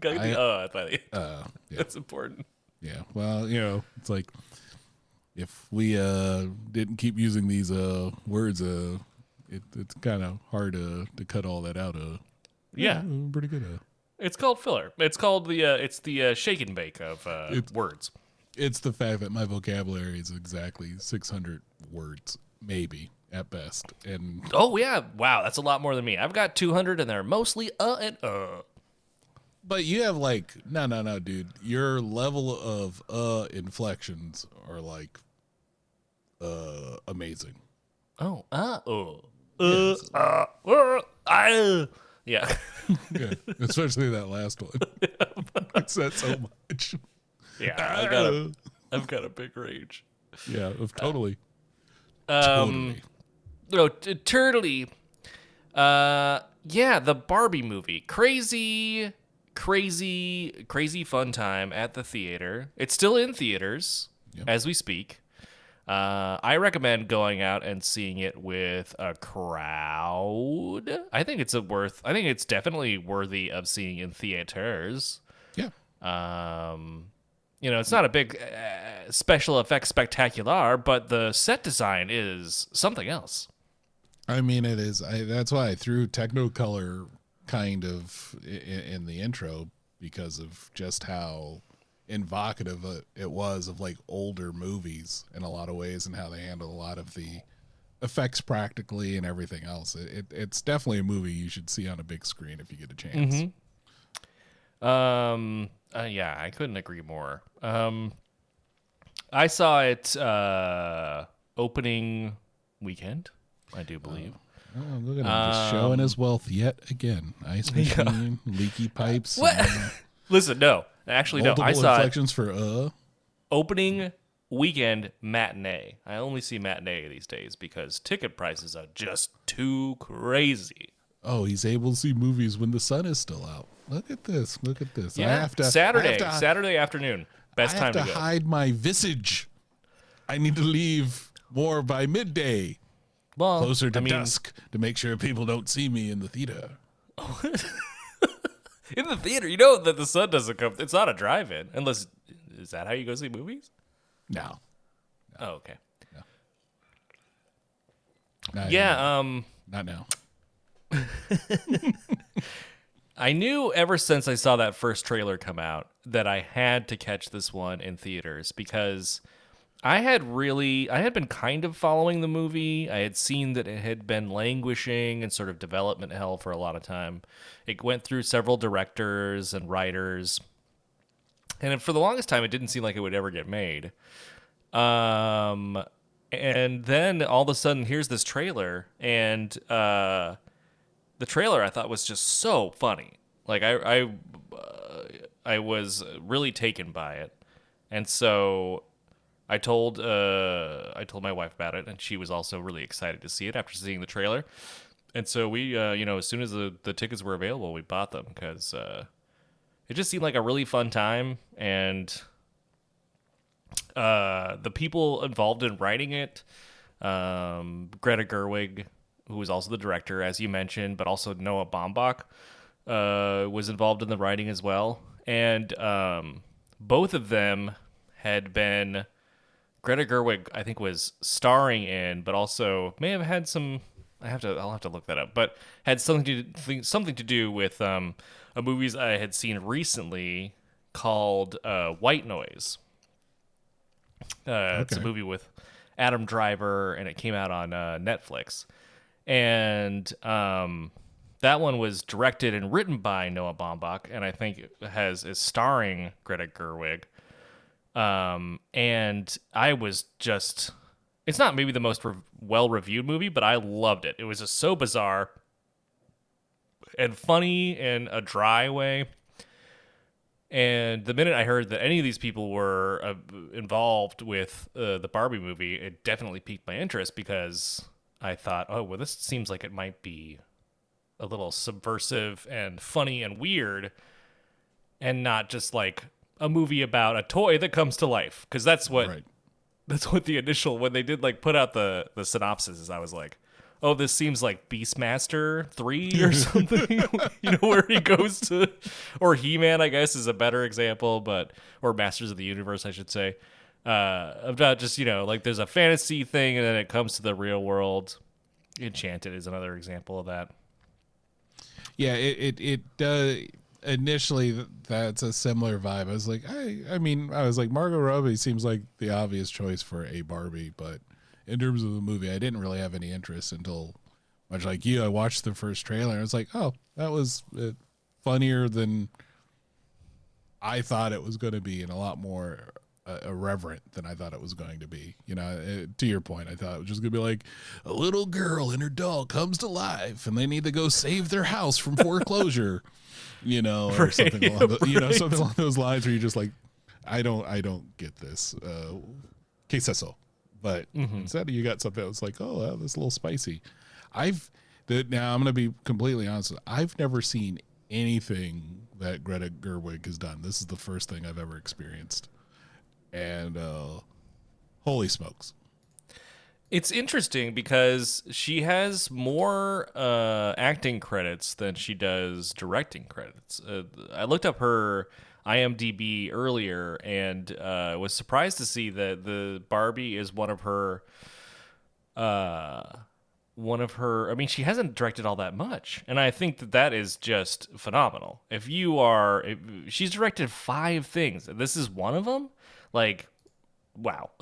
gotta get I- the uh at the end. uh, yeah, That's important. yeah. Well, you know, it's like if we uh didn't keep using these uh words, uh, it, it's kind of hard uh, to cut all that out. Uh, Yeah. uh, pretty good. Uh, It's called filler. It's called the uh, it's the uh, shake and bake of uh, It's- words. it's the fact that my vocabulary is exactly 600 words, maybe at best, and Oh yeah, wow, that's a lot more than me. I've got 200, and they're mostly uh and uh. But you have like no no no dude. Your level of uh inflections are like uh amazing. Oh uh oh uh uh uh, uh. Yeah. Yeah. Especially that last one. I said so much. Yeah, I've got a, I've got a big rage. Yeah, of totally. Um, totally. No, t- turtly. Uh, yeah, the Barbie movie, crazy, crazy, crazy fun time at the theater. It's still in theaters Yep. as we speak. Uh, I recommend going out and seeing it with a crowd. I think it's a worth. I think it's definitely worthy of seeing in theaters. Yeah. Um, you know, it's not a big uh, special effects spectacular, but the set design is something else. I mean, it is. I, that's why I threw Technicolor kind of in, in the intro because of just how evocative it- was of like older movies in a lot of ways and how they handle a lot of the effects practically and everything else. It, it, it's definitely a movie you should see on a big screen if you get a chance. Um, uh, yeah, I couldn't agree more. Um, I saw it uh, opening weekend, I do believe. Oh, look at him just showing his wealth yet again. Ice machine, leaky pipes, What? and Listen, no, actually, no. multiple I saw it inflections for uh. opening weekend matinee. I only see matinee these days because ticket prices are just too crazy. Oh, he's able to see movies when the sun is still out. Look at this. Look at this. I have to Saturday, I have to, Saturday afternoon, best I time have to, to go. hide my visage. I need to leave more by midday, well, closer to I mean, dusk, to make sure people don't see me in the theater. in the theater, you know that the sun doesn't come. It's not a drive-in unless. Is that how you go see movies? No. Oh, okay. Not Yeah. Um. Not now. I knew ever since I saw that first trailer come out that I had to catch this one in theaters because I had really I had been kind of following the movie. I had seen that it had been languishing in sort of development hell for a lot of time. It went through several directors and writers. And for the longest time it didn't seem like it would ever get made. Um and then all of a sudden here's this trailer and uh the trailer I thought was just so funny. Like I I uh, I was really taken by it, and so I told uh, I told my wife about it, and she was also really excited to see it after seeing the trailer. And so we, uh, you know, as soon as the, the tickets were available, we bought them because uh, it just seemed like a really fun time, and uh, the people involved in writing it, um, Greta Gerwig, who was also the director, as you mentioned, but also Noah Baumbach, uh, was involved in the writing as well. And um, both of them had been Greta Gerwig, I think, was starring in, but also may have had some. I have to. I'll have to look that up. But had something to something to do with um, a movies I had seen recently called uh, White Noise. Uh, It's a movie with Adam Driver, and it came out on uh, Netflix. And um, that one was directed and written by Noah Baumbach, and I think it has is starring Greta Gerwig. Um, and I was just. It's not maybe the most re- well reviewed movie, but I loved it. It was just so bizarre. and funny in a dry way. And the minute I heard that any of these people were uh, involved with uh, the Barbie movie, it definitely piqued my interest because I thought, oh, well, this seems like it might be a little subversive and funny and weird, and not just like a movie about a toy that comes to life. Because that's what Right. that's what the initial when they did like put out the the synopsis is I was like, oh, this seems like Beastmaster three or something. you know where he goes to, or He Man, I guess is a better example, but or Masters of the Universe, I should say. Uh, about just you know like there's a fantasy thing and then it comes to the real world. Enchanted is another example of that. Yeah, it it it does. Initially, that's a similar vibe. I was like, I I mean, I was like, Margot Robbie seems like the obvious choice for a Barbie, but in terms of the movie, I didn't really have any interest until, much like you, I watched the first trailer. I was like, oh, that was uh, funnier than I thought it was going to be, and a lot more uh, irreverent than I thought it was going to be. You know, uh, to your point, I thought it was just going to be like a little girl and her doll comes to life, and they need to go save their house from foreclosure. you know, or Right, something along the, you know right. something along those lines where you're just like, I don't, I don't get this. Uh, que es eso? But instead, you got something that was like, oh, wow, that's a little spicy. I've the, now I'm going to be completely honest. I've never seen anything that Greta Gerwig has done. This is the first thing I've ever experienced, and uh, holy smokes! It's interesting because she has more uh, acting credits than she does directing credits. Uh, I looked up her IMDb earlier and uh, was surprised to see that the Barbie is one of her. Uh, one of her i mean she hasn't directed all that much and i think that that is just phenomenal if you are if, she's directed five things this is one of them like wow.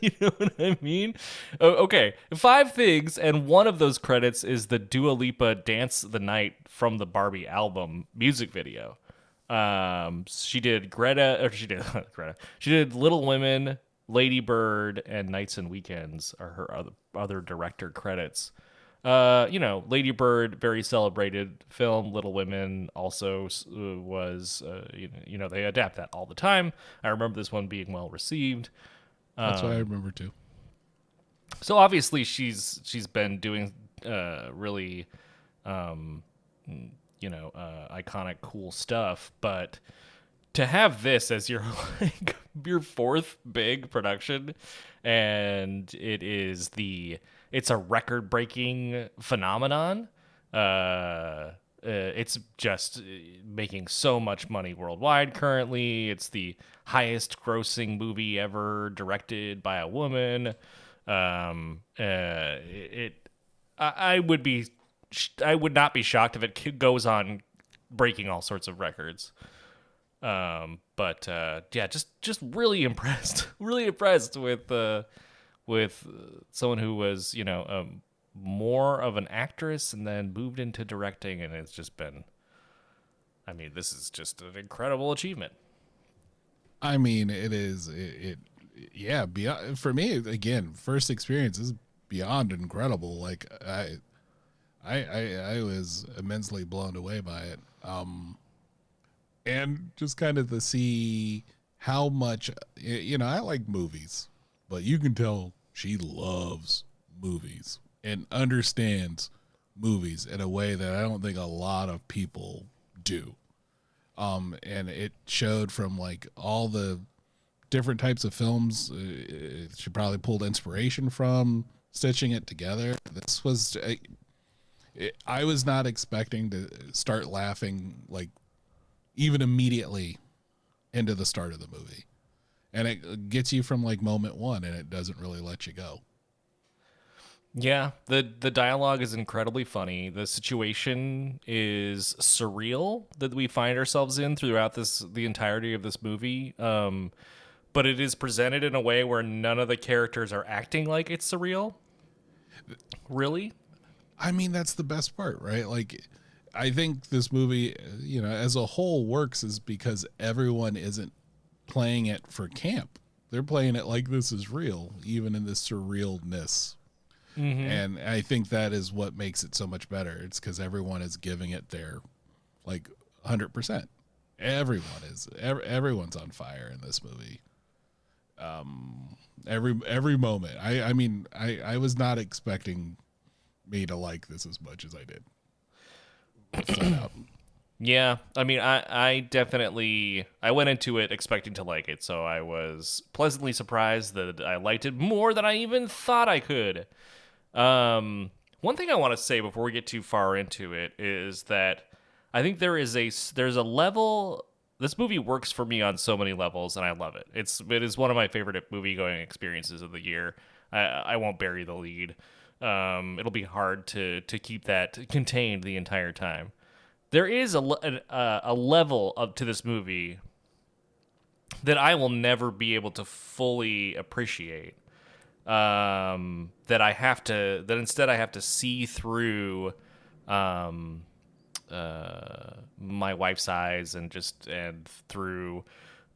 You know what i mean? Okay five things and one of those credits is the dua lipa dance the night from the barbie album music video. Um she did greta or she did greta. She did little women lady bird and nights and weekends are her other, other director credits uh, you know, Lady Bird, very celebrated film. Little Women also uh, was, uh, you, know, you know, they adapt that all the time. I remember this one being well received. That's what I remember too. So obviously she's she's been doing uh, really, um, you know, uh, iconic, cool stuff. But to have this as your like your fourth big production, and it is the it's a record breaking phenomenon. Uh, uh, it's just uh, making so much money worldwide currently. It's the highest grossing movie ever directed by a woman. Um, uh, it, I, I would be, sh- I would not be shocked if it goes on breaking all sorts of records. Um, but uh, yeah, just just really impressed, really impressed with uh, with someone who was you know um, more of an actress and then moved into directing, and it's just been. I mean, this is just an incredible achievement. I mean, it is it, it yeah, beyond for me again, first experience is beyond incredible. Like I I I, I was immensely blown away by it. Um and just kind of to see how much you know, I like movies, but you can tell she loves movies and understands movies in a way that I don't think a lot of people do. Um, and it showed from like all the different types of films uh, she probably pulled inspiration from stitching it together. This was it, I was not expecting to start laughing like even immediately into the start of the movie and it gets you from like moment one and it doesn't really let you go Yeah, the the dialogue is incredibly funny. The situation is surreal that we find ourselves in throughout this the entirety of this movie. Um, but it is presented in a way where none of the characters are acting like it's surreal. Really? I mean, that's the best part, right? Like, I think this movie, you know, as a whole works is because everyone isn't playing it for camp. They're playing it like this is real, even in this surrealness. And I think that is what makes it so much better. It's because everyone is giving it their like 100%. Everyone is, ev- everyone's on fire in this movie. Um, every every moment. I I mean, I I was not expecting me to like this as much as I did. Yeah, I mean, I, I definitely I went into it expecting to like it, so I was pleasantly surprised that I liked it more than I even thought I could. Um, one thing I want to say before we get too far into it is that I think there is a there's a level. This movie works for me on so many levels, and I love it. It's it is one of my favorite movie going experiences of the year. I, I won't bury the lead. Um, it'll be hard to to keep that contained the entire time there is a, uh, a level up to this movie that I will never be able to fully appreciate. Um, that I have to, that instead I have to see through, um, uh, my wife's eyes and just, and through,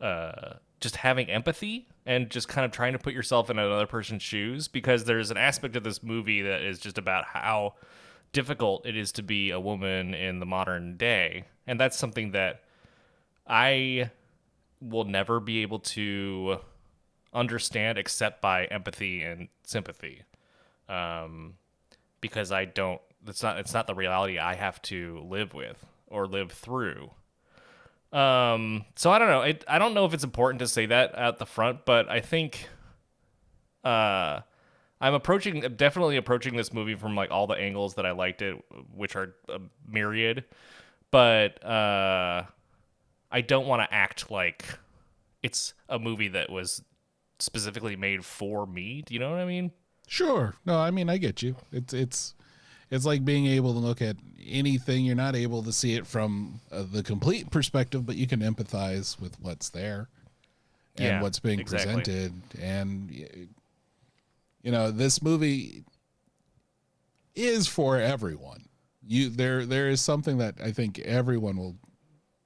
uh, just having empathy and just kind of trying to put yourself in another person's shoes because there's an aspect of this movie that is just about how difficult it is to be a woman in the modern day. And that's something that I will never be able to understand except by empathy and sympathy. Um, because I don't it's not it's not the reality I have to live with or live through. Um, so I don't know. It, I don't know if it's important to say that at the front, but I think uh I'm approaching definitely approaching this movie from like all the angles that I liked it, which are a myriad. But uh, I don't want to act like it's a movie that was specifically made for me. Do you know what I mean? Sure. No, I mean I get you. It's it's it's like being able to look at anything. You're not able to see it from uh, the complete perspective, but you can empathize with what's there and Yeah, what's being exactly. presented. And you know, this movie is for everyone. You there there is something that I think everyone will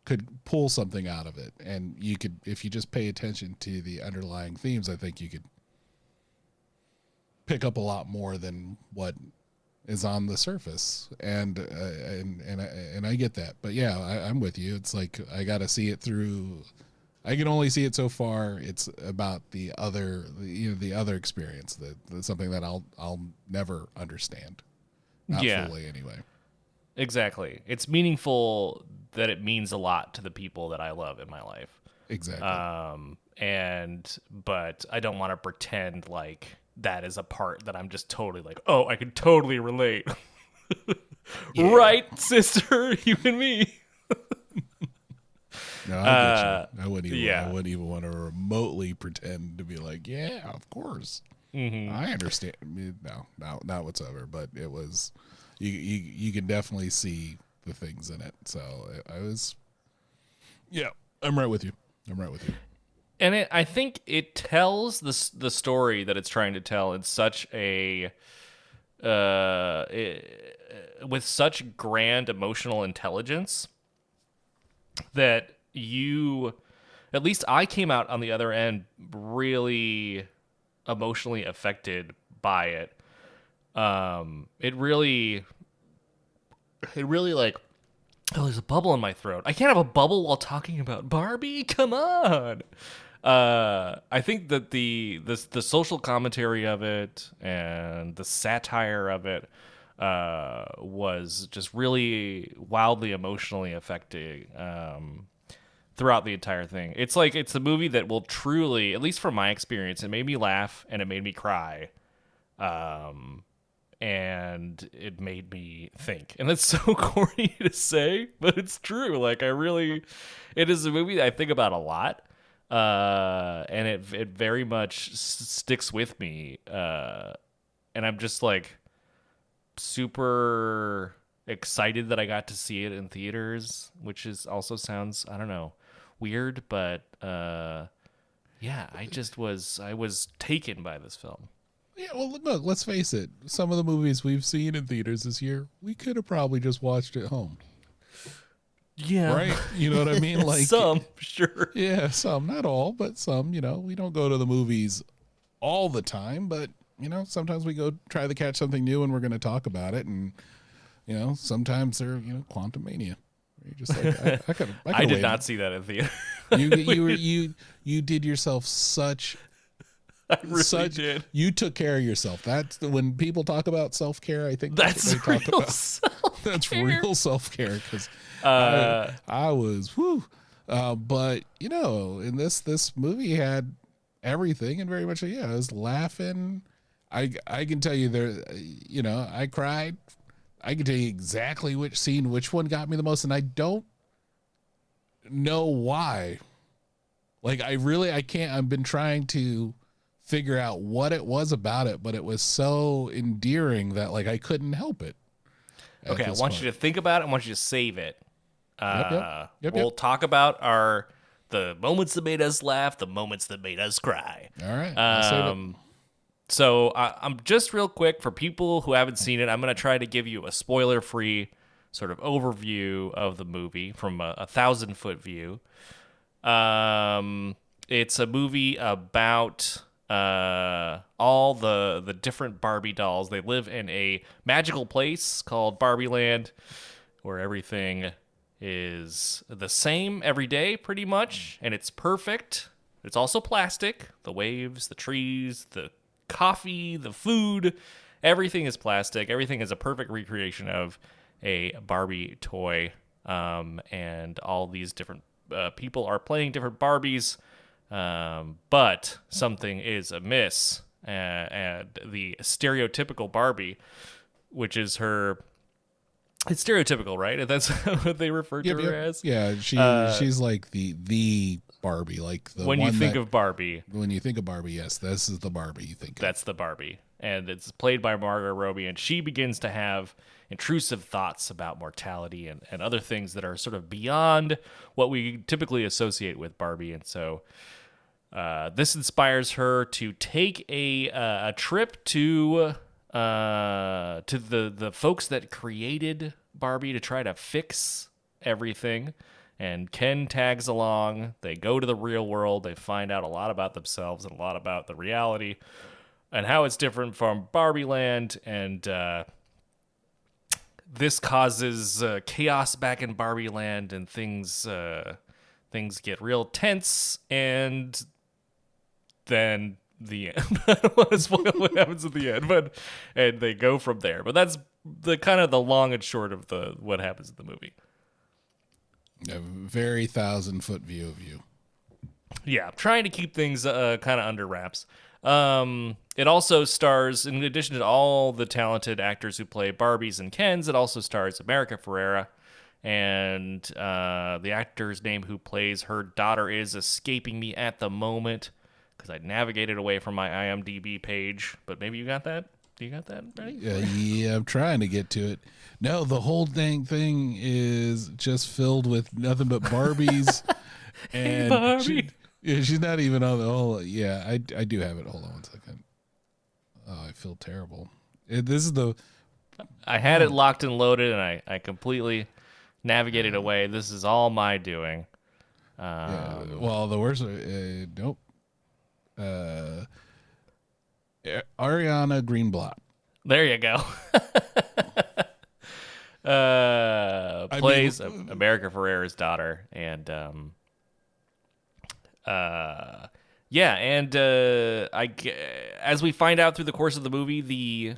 could pull something out of it, and you could if you just pay attention to the underlying themes. I think you could pick up a lot more than what is on the surface and uh, and and I, and I get that but yeah I, I'm with you it's like I got to see it through I can only see it so far it's about the other the, you know the other experience that that's something that I'll I'll never understand not Yeah. fully anyway Exactly. It's meaningful that it means a lot to the people that I love in my life. exactly Um, and but I don't want to pretend like that is a part that I'm just totally like, oh, I can totally relate. Right, sister, you and me. no I uh, I wouldn't even yeah. I wouldn't even want to remotely pretend to be like yeah of course Mm-hmm. I understand. I mean, no, no, not whatsoever. But it was, you, you, you can definitely see the things in it. So I I was, yeah, I'm right with you. I'm right with you. and it, I think it tells the the story that it's trying to tell in such a uh i- with such grand emotional intelligence that you at least I came out on the other end really emotionally affected by it um it really it really like Oh, there's a bubble in my throat. I can't have a bubble while talking about Barbie. Come on. Uh, I think that the the the social commentary of it and the satire of it uh, was just really wildly emotionally affecting um, throughout the entire thing. It's like it's a movie that will truly, at least from my experience, it made me laugh and it made me cry. Um, and it made me think. And that's so corny to say, but it's true. Like I really it is a movie I think about a lot. Uh and it it very much s- sticks with me. Uh and I'm just like super excited that I got to see it in theaters, which is also sounds, I don't know, weird, but uh yeah, I just was I was taken by this film. Yeah. Well, look, let's face it. Some of the movies we've seen in theaters this year, we could have probably just watched at home, Yeah. right? You know what I mean? Like some sure Yeah, some, not all, but some. You know, we don't go to the movies all the time, but you know, sometimes we go try to catch something new and we're going to talk about it. And, you know, sometimes they're, you know, Quantumania. You're just like, I, I could, I, I did waited. not see that in theater. You, you, were, you, you did yourself such, I really such, did. you took care of yourself. That's the, when people talk about self care, I think that's, That's what they talk real about. self- That's real self care because Uh, I, I was whoo. Uh, but you know, in this this movie had everything and very much yeah, I was laughing. I I can tell you there, you know, I cried. I can tell you exactly which scene, which one got me the most, and I don't know why. Like I really I can't. I've been trying to figure out what it was about it, but it was so endearing that like I couldn't help it. Okay, I want point. you to think about it. I want you to save it. Uh, yep. Yep, we'll yep. talk about our the moments that made us laugh, the moments that made us cry. All right. I'll save it. Um, so I, I'm just real quick for people who haven't seen it. I'm going to try to give you a spoiler-free sort of overview of the movie from a, a thousand foot view. Um, it's a movie about uh, all the the different Barbie dolls. They live in a magical place called Barbie Land, where everything is the same every day, pretty much, and it's perfect. It's also plastic. The waves, the trees, the coffee, the food, everything is plastic. Everything is a perfect recreation of a Barbie toy. Um, and all these different uh, people are playing different Barbies. Um, but something is amiss. Uh, and the stereotypical Barbie, which is her. It's stereotypical, right? That's what they refer to Yep, her yep. as. Yeah, she Uh, she's like the the Barbie, like the when you think that- of Barbie, when you think of Barbie, yes, this is the Barbie you think of. That's the Barbie. And it's played by Margot Robbie, and she begins to have intrusive thoughts about mortality and, and other things that are sort of beyond what we typically associate with Barbie. And so uh, this inspires her to take a, uh, a trip to uh, to the, the folks that created Barbie to try to fix everything. And Ken tags along. They go to the real world. They find out a lot about themselves and a lot about the reality and how it's different from Barbie Land. And uh, this causes uh, chaos back in Barbie Land, and things uh, things get real tense. And then the end. I don't want to spoil what happens at the end, but and they go from there. But that's the kind of the long and short of the what happens in the movie. A very thousand foot view of you. Yeah, trying to keep things uh, kind of under wraps. Um, it also stars, in addition to all the talented actors who play Barbies and Kens, it also stars America Ferrera. And uh, the actor's name who plays her daughter is escaping me at the moment because I navigated away from my IMDb page. But maybe you got that? You got that ready? Uh, yeah, I'm trying to get to it. No, the whole dang thing is just filled with nothing but Barbies. and Barbie. She, yeah, she's not even on the whole. Yeah, I, I do have it. Hold on one second. Oh, I feel terrible. It, this is the I had it locked and loaded, and I, I completely navigated away. This is all my doing. uh, well the worst. Uh, nope. Uh, Ariana Greenblatt. There you go. uh, I plays mean- America Ferrera's daughter, and um, uh, yeah, and uh, I as we find out through the course of the movie, the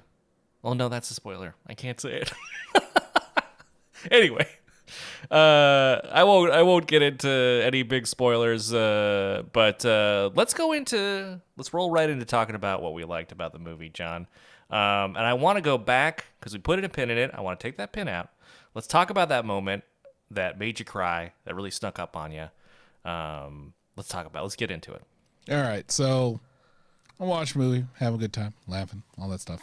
oh no, that's a spoiler. I can't say it. anyway, uh, I won't. I won't get into any big spoilers. Uh, but uh, let's go into. Let's roll right into talking about what we liked about the movie, John. Um, and I want to go back because we put a pin in it. I want to take that pin out. Let's talk about that moment that made you cry, that really snuck up on you. Um, let's talk about. it. Let's get into it. All right, so I watch a movie, have a good time, laughing, all that stuff,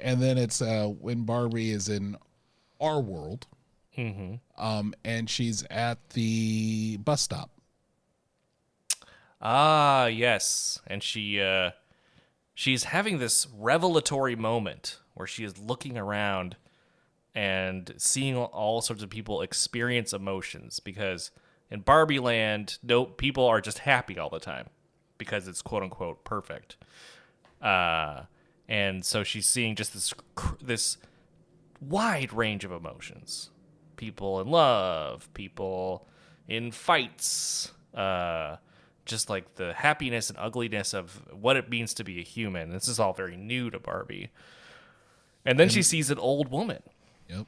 and then it's uh, when Barbie is in our world, um, and she's at the bus stop. Ah, yes. And she uh she's having this revelatory moment where she is looking around and seeing all sorts of people experience emotions because in Barbie land, no people are just happy all the time because it's quote unquote perfect. Uh and so she's seeing just this this wide range of emotions people in love people in fights uh just like the happiness and ugliness of what it means to be a human this is all very new to barbie and then she sees an old woman Yep.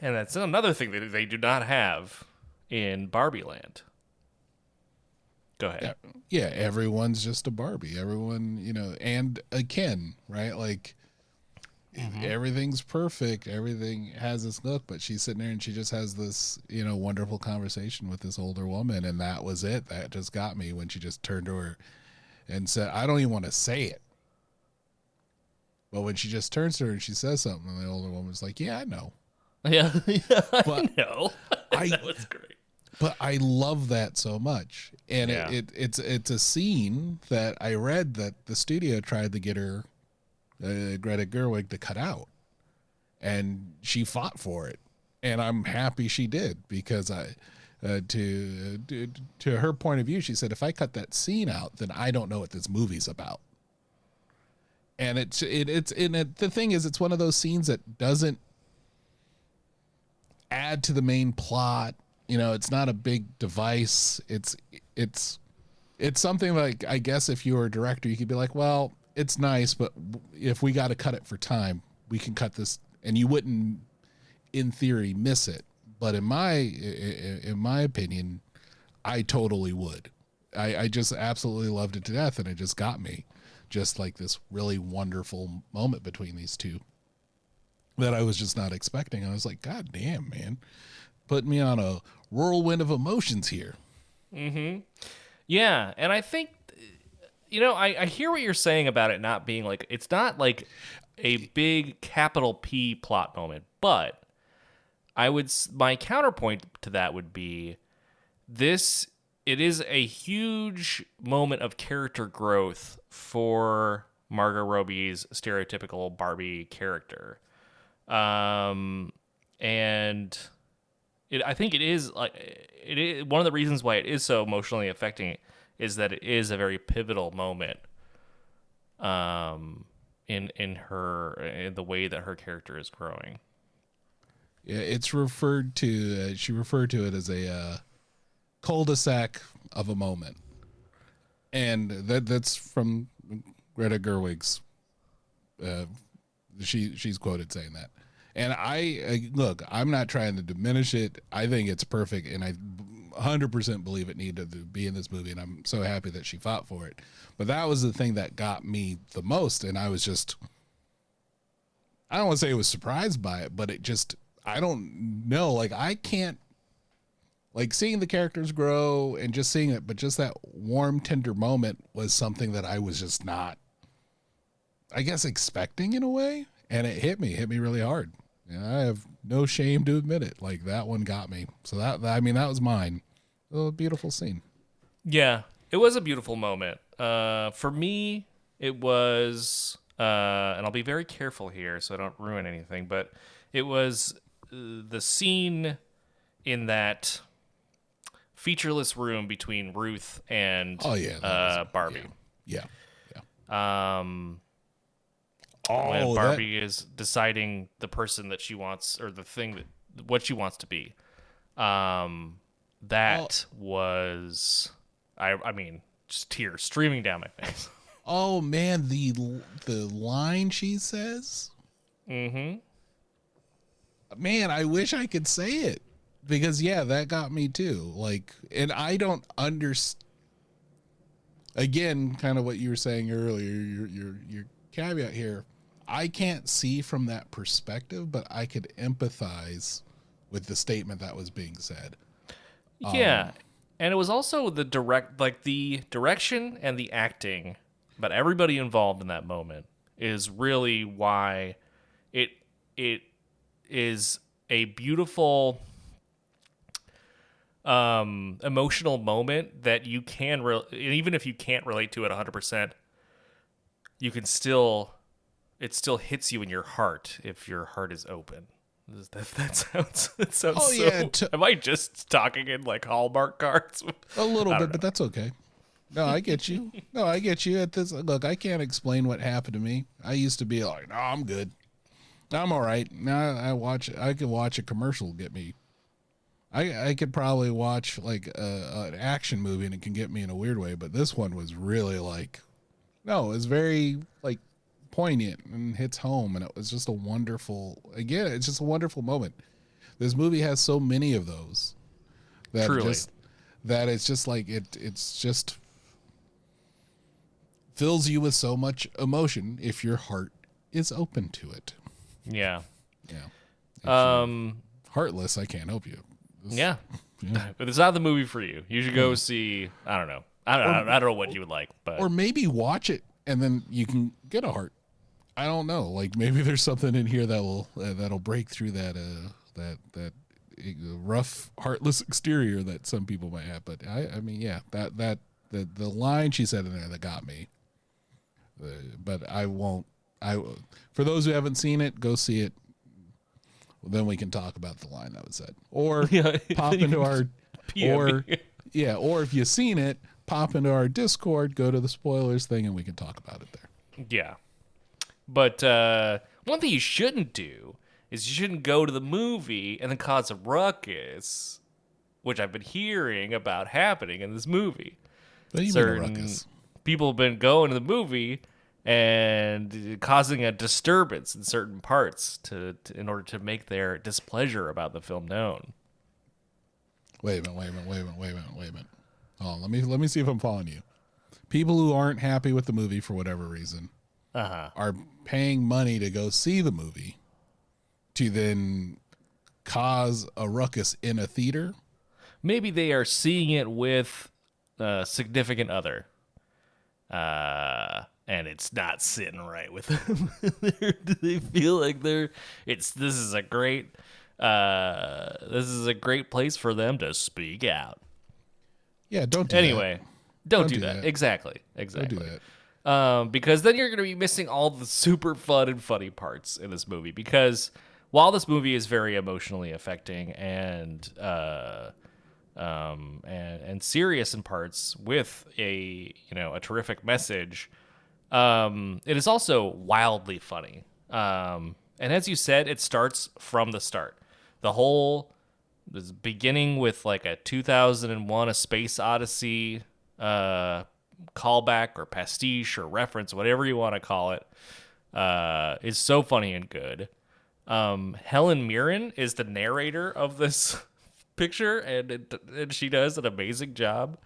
and that's another thing that they do not have in barbie land go ahead Yeah, yeah, everyone's just a Barbie. Everyone, you know, and a Ken, right? Like Mm-hmm. everything's perfect. Everything has this look, but she's sitting there and she just has this, you know, wonderful conversation with this older woman, and that was it. That just got me when she just turned to her and said, "I don't even want to say it." But when she just turns to her and she says something, and the older woman's like, "Yeah, I know." yeah, yeah i But know I- that was great but I love that so much, and Yeah. it, it it's it's a scene that I read that the studio tried to get her, uh, Greta Gerwig, to cut out, and she fought for it, and I'm happy she did because I, uh, to, to to her point of view, she said if I cut that scene out, then I don't know what this movie's about. And it's it, it's and it, the thing is, it's one of those scenes that doesn't add to the main plot. You know, it's not a big device. It's it's it's something like I guess if you were a director, you could be like, well, it's nice, but if we got to cut it for time, we can cut this, and you wouldn't, in theory, miss it. But in my in my opinion, I totally would. I, I just absolutely loved it to death, and it just got me, just like this really wonderful moment between these two that I was just not expecting. I was like, God damn, man, put me on a whirlwind of emotions here. Hmm. Yeah, and I think you know, I, I hear what you're saying about it not being like it's not like a big capital P plot moment, but I would my counterpoint to that would be this it is a huge moment of character growth for Margot Robbie's stereotypical Barbie character. Um and it, I think it is like it is one of the reasons why it is so emotionally affecting is that it is a very pivotal moment um in in her in the way that her character is growing. Yeah, it's referred to. Uh, she referred to it as a uh, cul-de-sac of a moment, and that that's from Greta Gerwig's. Uh, she she's quoted saying that, and I, I look. I'm not trying to diminish it. I think it's perfect, and I 100% believe it needed to be in this movie, and I'm so happy that she fought for it. But that was the thing that got me the most, and I was just I don't want to say I was surprised by it, but it just I don't know. Like I can't like seeing the characters grow and just seeing it, but just that warm, tender moment was something that I was just not I guess expecting in a way. And it hit me, hit me really hard. And I have no shame to admit it. Like that one got me. So that I mean that was mine. A beautiful scene. Yeah, it was a beautiful moment. Uh, for me, it was, uh, and I'll be very careful here so I don't ruin anything, but it was uh, the scene in that featureless room between Ruth and Oh, yeah, that uh, Barbie. Yeah. Yeah. Um, Oh, when Barbie is deciding the person that she wants or the thing that what she wants to be. Um, that was, I, I mean, just tears streaming down my face. Oh man, the the line she says. Mm-hmm. Man, I wish I could say it because yeah, that got me too. Like, and I don't understand. Again, kind of what you were saying earlier. Your your your caveat here. I can't see from that perspective, but I could empathize with the statement that was being said. Yeah, and it was also the direct, like the direction and the acting, but everybody involved in that moment is really why it it is a beautiful um emotional moment that you can re- even if you can't relate to it 100% you can still it still hits you in your heart if your heart is open that, that sounds that sounds Oh, so yeah, to- am i just talking in like hallmark cards A little bit, don't but that's okay. No, I get you. No, I get you. At this, look, I can't explain what happened to me. I used to be like, no, I'm good. I'm all right. Now I watch. I can watch a commercial get me. I I could probably watch like a, an action movie and it can get me in a weird way. But this one was really like, no, it's very like poignant and hits home, and it was just a wonderful. Again, it's just a wonderful moment. This movie has so many of those that Truly. just that it's just like it. It's just fills you with so much emotion if your heart is open to it. Yeah. Yeah. Um. Heartless, I can't help you. Yeah. Yeah. But it's not the movie for you. You should go see. I don't know. I don't. know. I don't know what you would like, but Or maybe watch it and then you can get a heart. I don't know. Like maybe there's something in here that will uh, that'll break through that uh that that uh, rough heartless exterior that some people might have. But I I mean yeah that that the the line she said in there that got me. Uh, but I won't. I for those who haven't seen it, go see it. then we can talk about the line that was said, or Yeah, pop into our PM or me. yeah, or if you've seen it, pop into our Discord, go to the spoilers thing, and we can talk about it there. Yeah. But uh, one thing you shouldn't do is you shouldn't go to the movie and then cause a ruckus, which I've been hearing about happening in this movie. What do you mean a Certain ruckus? people have been going to the movie and causing a disturbance in certain parts to, to in order to make their displeasure about the film known. Wait a minute, wait a minute, wait a minute, wait a minute, wait a minute. On, let me let me see if I'm following you. People who aren't happy with the movie for whatever reason Uh huh. are paying money to go see the movie to then cause a ruckus in a theater. maybe they are seeing it with a significant other uh and it's not sitting right with them they feel like they're it's this is a great uh this is a great place for them to speak out Yeah, don't do anyway don't, Don't do, do that. that. exactly exactly Don't do that. Um, because then you're going to be missing all the super fun and funny parts in this movie. Because while this movie is very emotionally affecting and uh, um, and and serious in parts with a you know a terrific message, um, it is also wildly funny. Um, and as you said, it starts from the start. The whole this beginning with like a 2001 a space odyssey uh callback or pastiche or reference whatever you want to call it uh is so funny and good. Um helen mirren is the narrator of this picture and it, and she does an amazing job.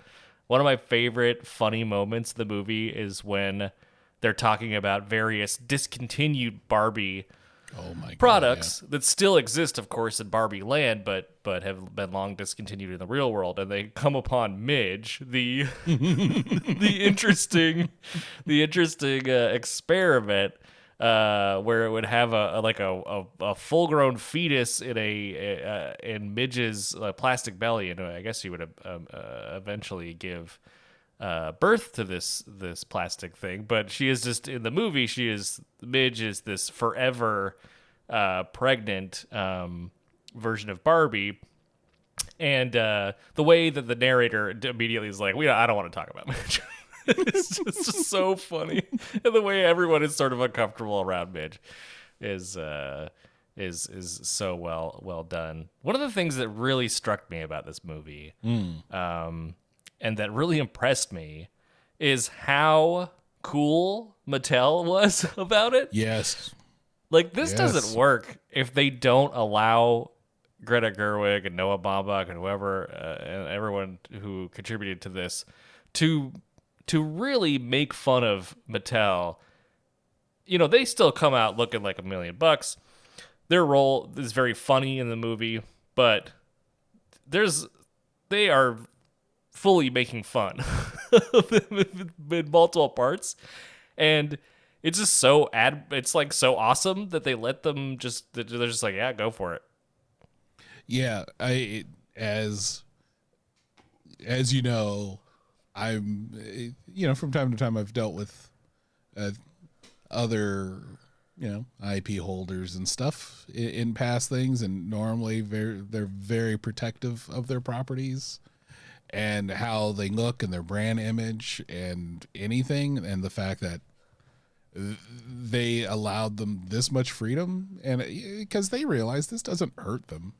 One of my favorite funny moments in the movie is when they're talking about various discontinued barbie Oh my god. products that still exist, of course, in Barbie Land, but but have been long discontinued in the real world. And they come upon Midge, the the interesting the interesting uh, experiment. Uh, where it would have a, a like a, a, a full grown fetus in a uh, in Midge's uh, plastic belly, and I guess he would um, uh, eventually give uh, birth to this this plastic thing, but she is just in the movie. She is Midge is this forever uh, pregnant um, version of Barbie, and uh, the way that the narrator immediately is like, "We I don't want to talk about Midge." it's, just, it's just so funny, and the way everyone is sort of uncomfortable around Midge is. Uh, is is so well well done. One of the things that really struck me about this movie um, and that really impressed me is how cool Mattel was about it. Yes. Like this Yes. doesn't work if they don't allow Greta Gerwig and Noah Baumbach and whoever uh, and everyone who contributed to this to to really make fun of Mattel. You know, they still come out looking like a million bucks. Their role is very funny in the movie, but there's they are fully making fun of them in multiple parts. And it's just so ad it's like so awesome that they let them just they're just like yeah go for it. Yeah, I as as you know, I'm you know from time to time I've dealt with uh, other you know IP holders and stuff in, in past things, and normally very they're very protective of their properties, and how they look and their brand image and anything and the fact that they allowed them this much freedom and uh, because they realize this doesn't hurt them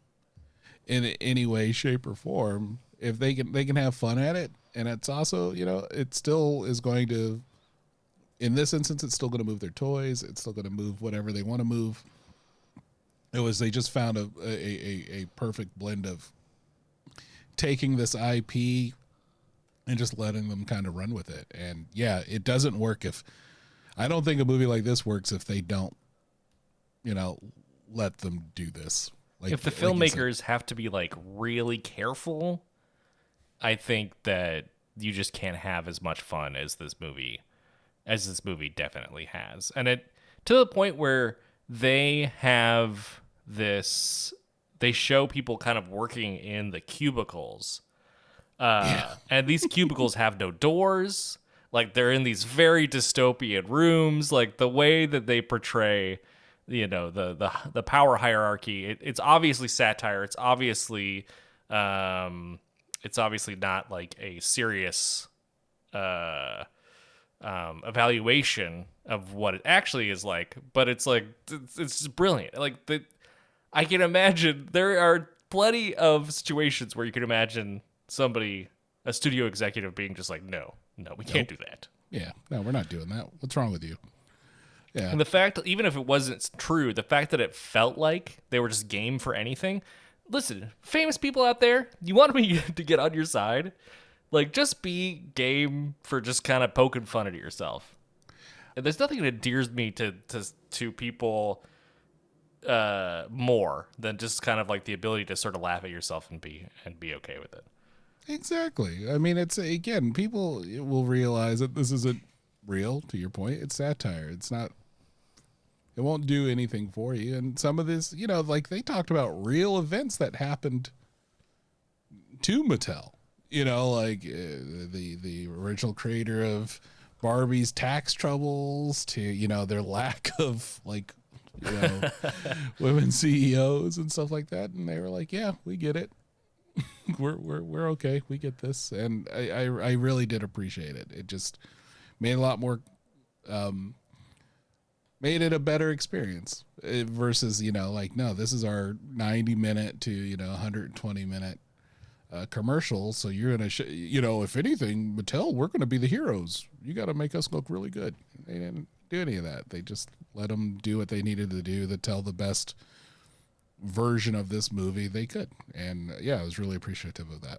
in any way shape or form. If they can they can have fun at it and it's also you know it still is going to in this instance it's still going to move their toys it's still going to move whatever they want to move. It was they just found a a, a, a perfect blend of taking this ip and just letting them kind of run with it. And yeah it doesn't work if i don't think a movie like this works if they don't you know let them do this. Like if the like filmmakers have to be like really careful, I think that you just can't have as much fun as this movie as this movie definitely has. And it to the point where they have this they show people kind of working in the cubicles. Uh, and these cubicles have no doors. Like they're in these very dystopian rooms. Like the way that they portray you know the the the power hierarchy it, it's obviously satire it's obviously um it's obviously not like a serious uh um evaluation of what it actually is like but it's like it's, it's brilliant like the i can imagine there are plenty of situations where you can imagine somebody a studio executive being just like no no we can't do that yeah no we're not doing that what's wrong with you yeah And the fact, even if it wasn't true, the fact that it felt like they were just game for anything. Listen, famous people out there, you want me to get on your side? Like, just be game for just kind of poking fun at yourself. And there's nothing that endears me to to to people uh more than just kind of like the ability to sort of laugh at yourself and be and be okay with it. Exactly. I mean, it's again, people will realize that this isn't real. To your point, it's satire. It's not. It won't do anything for you. And some of this, you know, like they talked about real events that happened to Mattel. You know, like uh, the the original creator of Barbie's tax troubles to you know their lack of like you know women CEOs and stuff like that. And they were like, yeah, we get it we're we're we're okay. We get this, and I, I I really did appreciate it. It just made a lot more, um, made it a better experience uh, versus you know like no, this is our ninety minute to you know one hundred and twenty minute uh, commercial. So you're gonna sh- you know if anything, Mattel, we're gonna be the heroes. You got to make us look really good. Didn't do any of that. They just let them do what they needed to do to tell the best version of this movie they could. And yeah, I was really appreciative of that.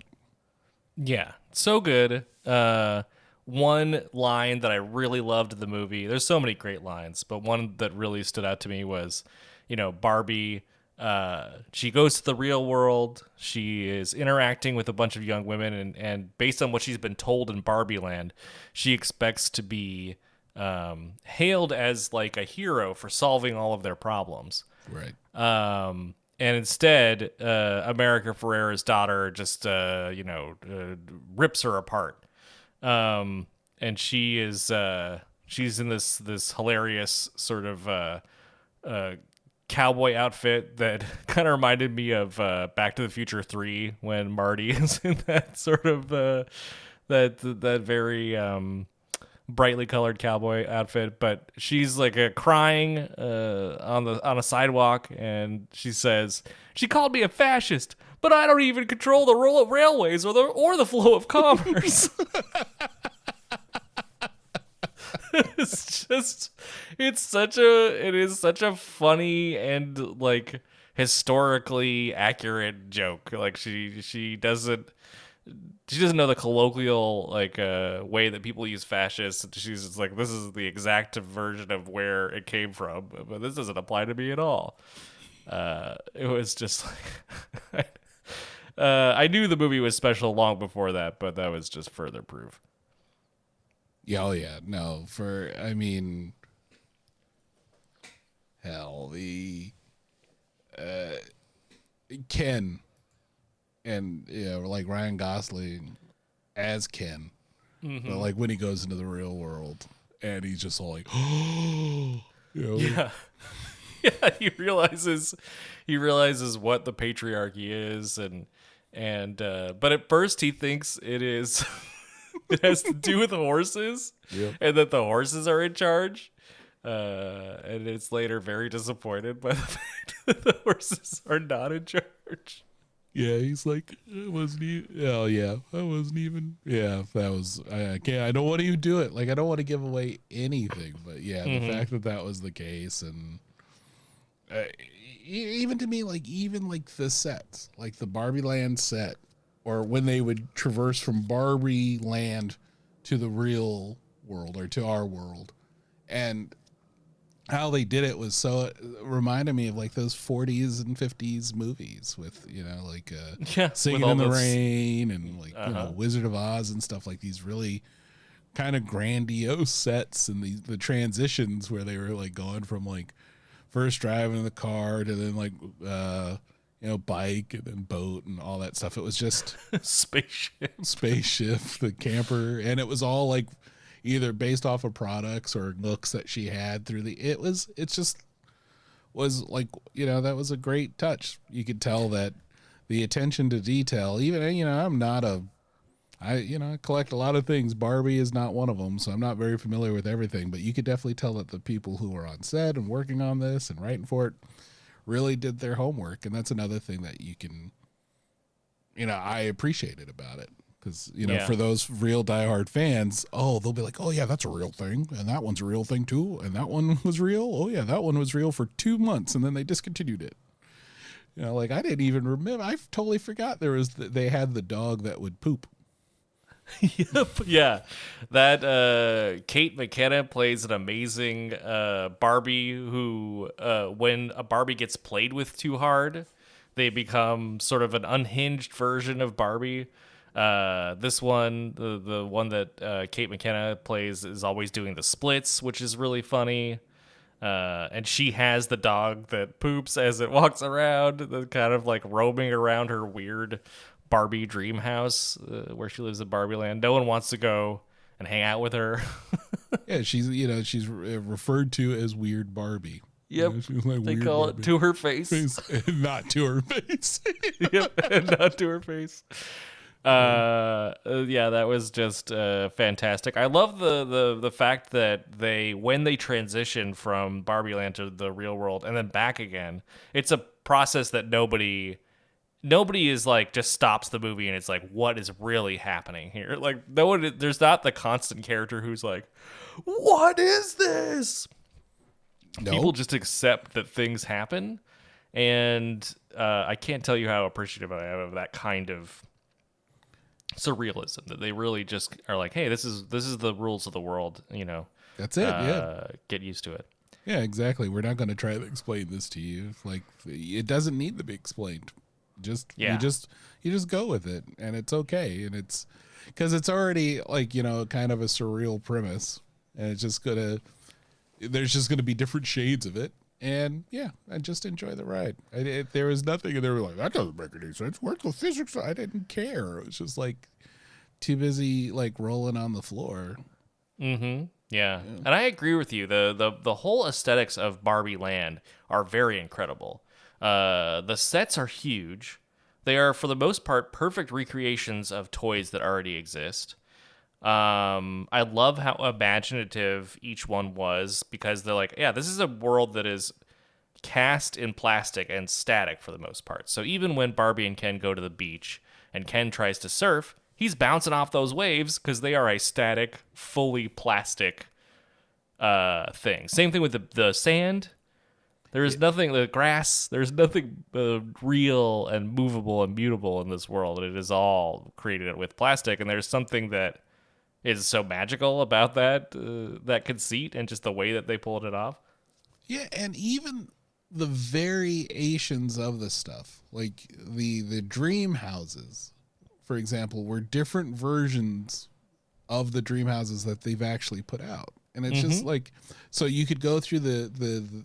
Yeah, so good. Uh, one line that I really loved the movie. There's so many great lines, but one that really stood out to me was, you know, Barbie. Uh, she goes to the real world. She is interacting with a bunch of young women, and and based on what she's been told in Barbie Land, she expects to be um, hailed as like a hero for solving all of their problems. Right. Um, and instead, uh, America Ferrera's daughter just, uh, you know, uh, rips her apart. Um, and she is, uh, she's in this this hilarious sort of uh, uh, cowboy outfit that kind of reminded me of uh, Back to the Future Three when Marty is in that sort of uh, that that very um, brightly colored cowboy outfit, but she's like a crying uh, on the on a sidewalk, and she says she called me a fascist, but I don't even control the roll of railways or the or the flow of commerce. it's just it's such a it is such a funny and like historically accurate joke like she she doesn't she doesn't know the colloquial like uh way that people use fascist she's like this is the exact version of where it came from but this doesn't apply to me at all. Uh it was just like uh i knew the movie was special long before that but that was just further proof. Yeah, oh yeah. No, for I mean hell, the uh Ken and yeah, like Ryan Gosling as Ken. But like when he goes into the real world and he's just all like you know, Yeah. yeah, he realizes he realizes what the patriarchy is and and uh, but at first he thinks it is it has to do with horses, Yep. and that the horses are in charge. Uh, and it's later very disappointed by the fact that the horses are not in charge. Yeah, he's like, I wasn't even. Oh yeah, I wasn't even. Yeah, that was. I, I can't. I don't want to even do it. Like I don't want to give away anything. But yeah, the fact that that was the case, and uh, even to me, like even like the sets, like the Barbie Land set, or when they would traverse from Barbie Land to the real world or to our world, and how they did it was so it reminded me of like those 40s and 50s movies with you know like uh Yeah, singing in the those- rain and like you Uh-huh. know wizard of oz and stuff like these really kind of grandiose sets and the the transitions where they were like going from like first driving in the car to then like uh you know bike and then boat and all that stuff it was just Spaceship. spaceship, the camper, and it was all like either based off of products or looks that she had through the. It was. It's just was like you know that was a great touch. You could tell that the attention to detail. Even you know I'm not a. I you know I collect a lot of things. Barbie is not one of them, so I'm not very familiar with everything. But you could definitely tell that the people who were on set and working on this and writing for it really did their homework, and that's another thing that you can you know, I appreciated about it because you know, Yeah. for those real diehard fans, oh, they'll be like, oh yeah, that's a real thing, and that one's a real thing too, and that one was real. Oh yeah, that one was real for two months, and then they discontinued it. You know, like I didn't even remember. I totally forgot there was the, they had the dog that would poop. yep. Yeah. That uh, Kate McKinnon plays an amazing uh, Barbie who, uh, when a Barbie gets played with too hard, they become sort of an unhinged version of Barbie. Uh, this one, the the one that uh, Kate McKinnon plays, is always doing the splits, which is really funny. Uh, and she has the dog that poops as it walks around, the kind of like roaming around her weird Barbie dream house uh, where she lives in Barbie Land. No one wants to go and hang out with her. Yeah, she's you know she's re- referred to as Weird Barbie. You Yep. know, she's like they Weird call Barbie. it to her face. face, not to her face. yep, not to her face. Uh, uh, yeah, that was just uh, fantastic. I love the, the the fact that they when they transition from Barbie Land to the real world and then back again, it's a process that nobody nobody is like just stops the movie and it's like what is really happening here. Like no one there's not the constant character who's like what is this? no, people just accept that things happen and uh, i can't tell you how appreciative i am of that kind of surrealism that they really just are like hey this is this is the rules of the world you know that's it. yeah. uh, get used to it Yeah, exactly. We're not going to try to explain this to you. Like it doesn't need to be explained. Just Yeah. you just you just go with it, and it's okay. And it's because it's already like you know kind of a surreal premise, and it's just gonna there's just gonna be different shades of it. And yeah, I just enjoy the ride. I, it, there was nothing, and they were like, "That doesn't make any sense. Where's the physics?" I didn't care. It was just like too busy, like rolling on the floor. Mm-hmm. Yeah. And I agree with you. The the the whole aesthetics of Barbie Land are very incredible. Uh the sets are huge. They are for the most part perfect recreations of toys that already exist. Um I love how imaginative each one was because they're like, yeah, this is a world that is cast in plastic and static for the most part. So even when Barbie and Ken go to the beach and Ken tries to surf, he's bouncing off those waves because they are a static, fully plastic uh, thing. Same thing with the, the sand. There is nothing, the grass, there's nothing uh, real and movable and mutable in this world. It is all created with plastic. And there's something that is so magical about that, uh, that conceit and just the way that they pulled it off. Yeah, and even the variations of the stuff, like the the dream houses, for example, were different versions of the dream houses that they've actually put out, and it's just like so you could go through the the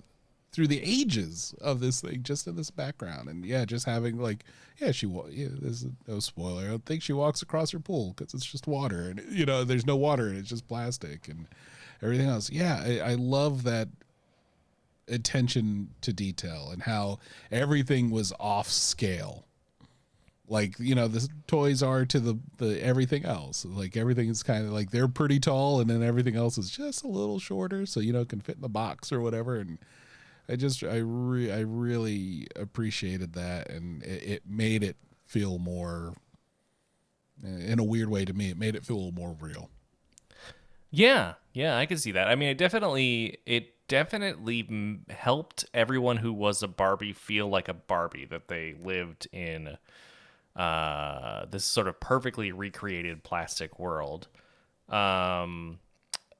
through the ages of this thing just in this background, and yeah, just having like yeah, she yeah, there's no spoiler. I don't think she walks across her pool because it's just water, and you know, there's no water, and it's just plastic and everything else. Yeah, I, I love that attention to detail and how everything was off scale like you know the toys are to the the everything else like everything is kind of like they're pretty tall and then everything else is just a little shorter so you know can fit in the box or whatever and i just i re- i really appreciated that and it, it made it feel more in a weird way to me it made it feel a little more real Yeah, yeah, I can see that. I mean, it definitely it definitely m- helped everyone who was a Barbie feel like a Barbie that they lived in uh, this sort of perfectly recreated plastic world. Um,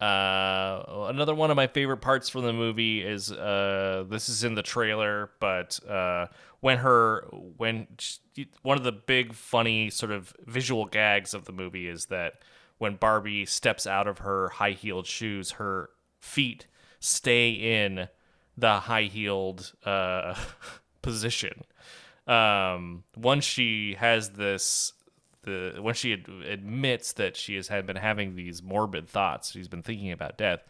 uh, another one of my favorite parts from the movie is uh, this is in the trailer, but uh, when her when she, one of the big funny sort of visual gags of the movie is that when Barbie steps out of her high heeled shoes, her feet stay in the high heeled uh, position. Um, once she has this, the when she ad- admits that she has had been having these morbid thoughts, she's been thinking about death.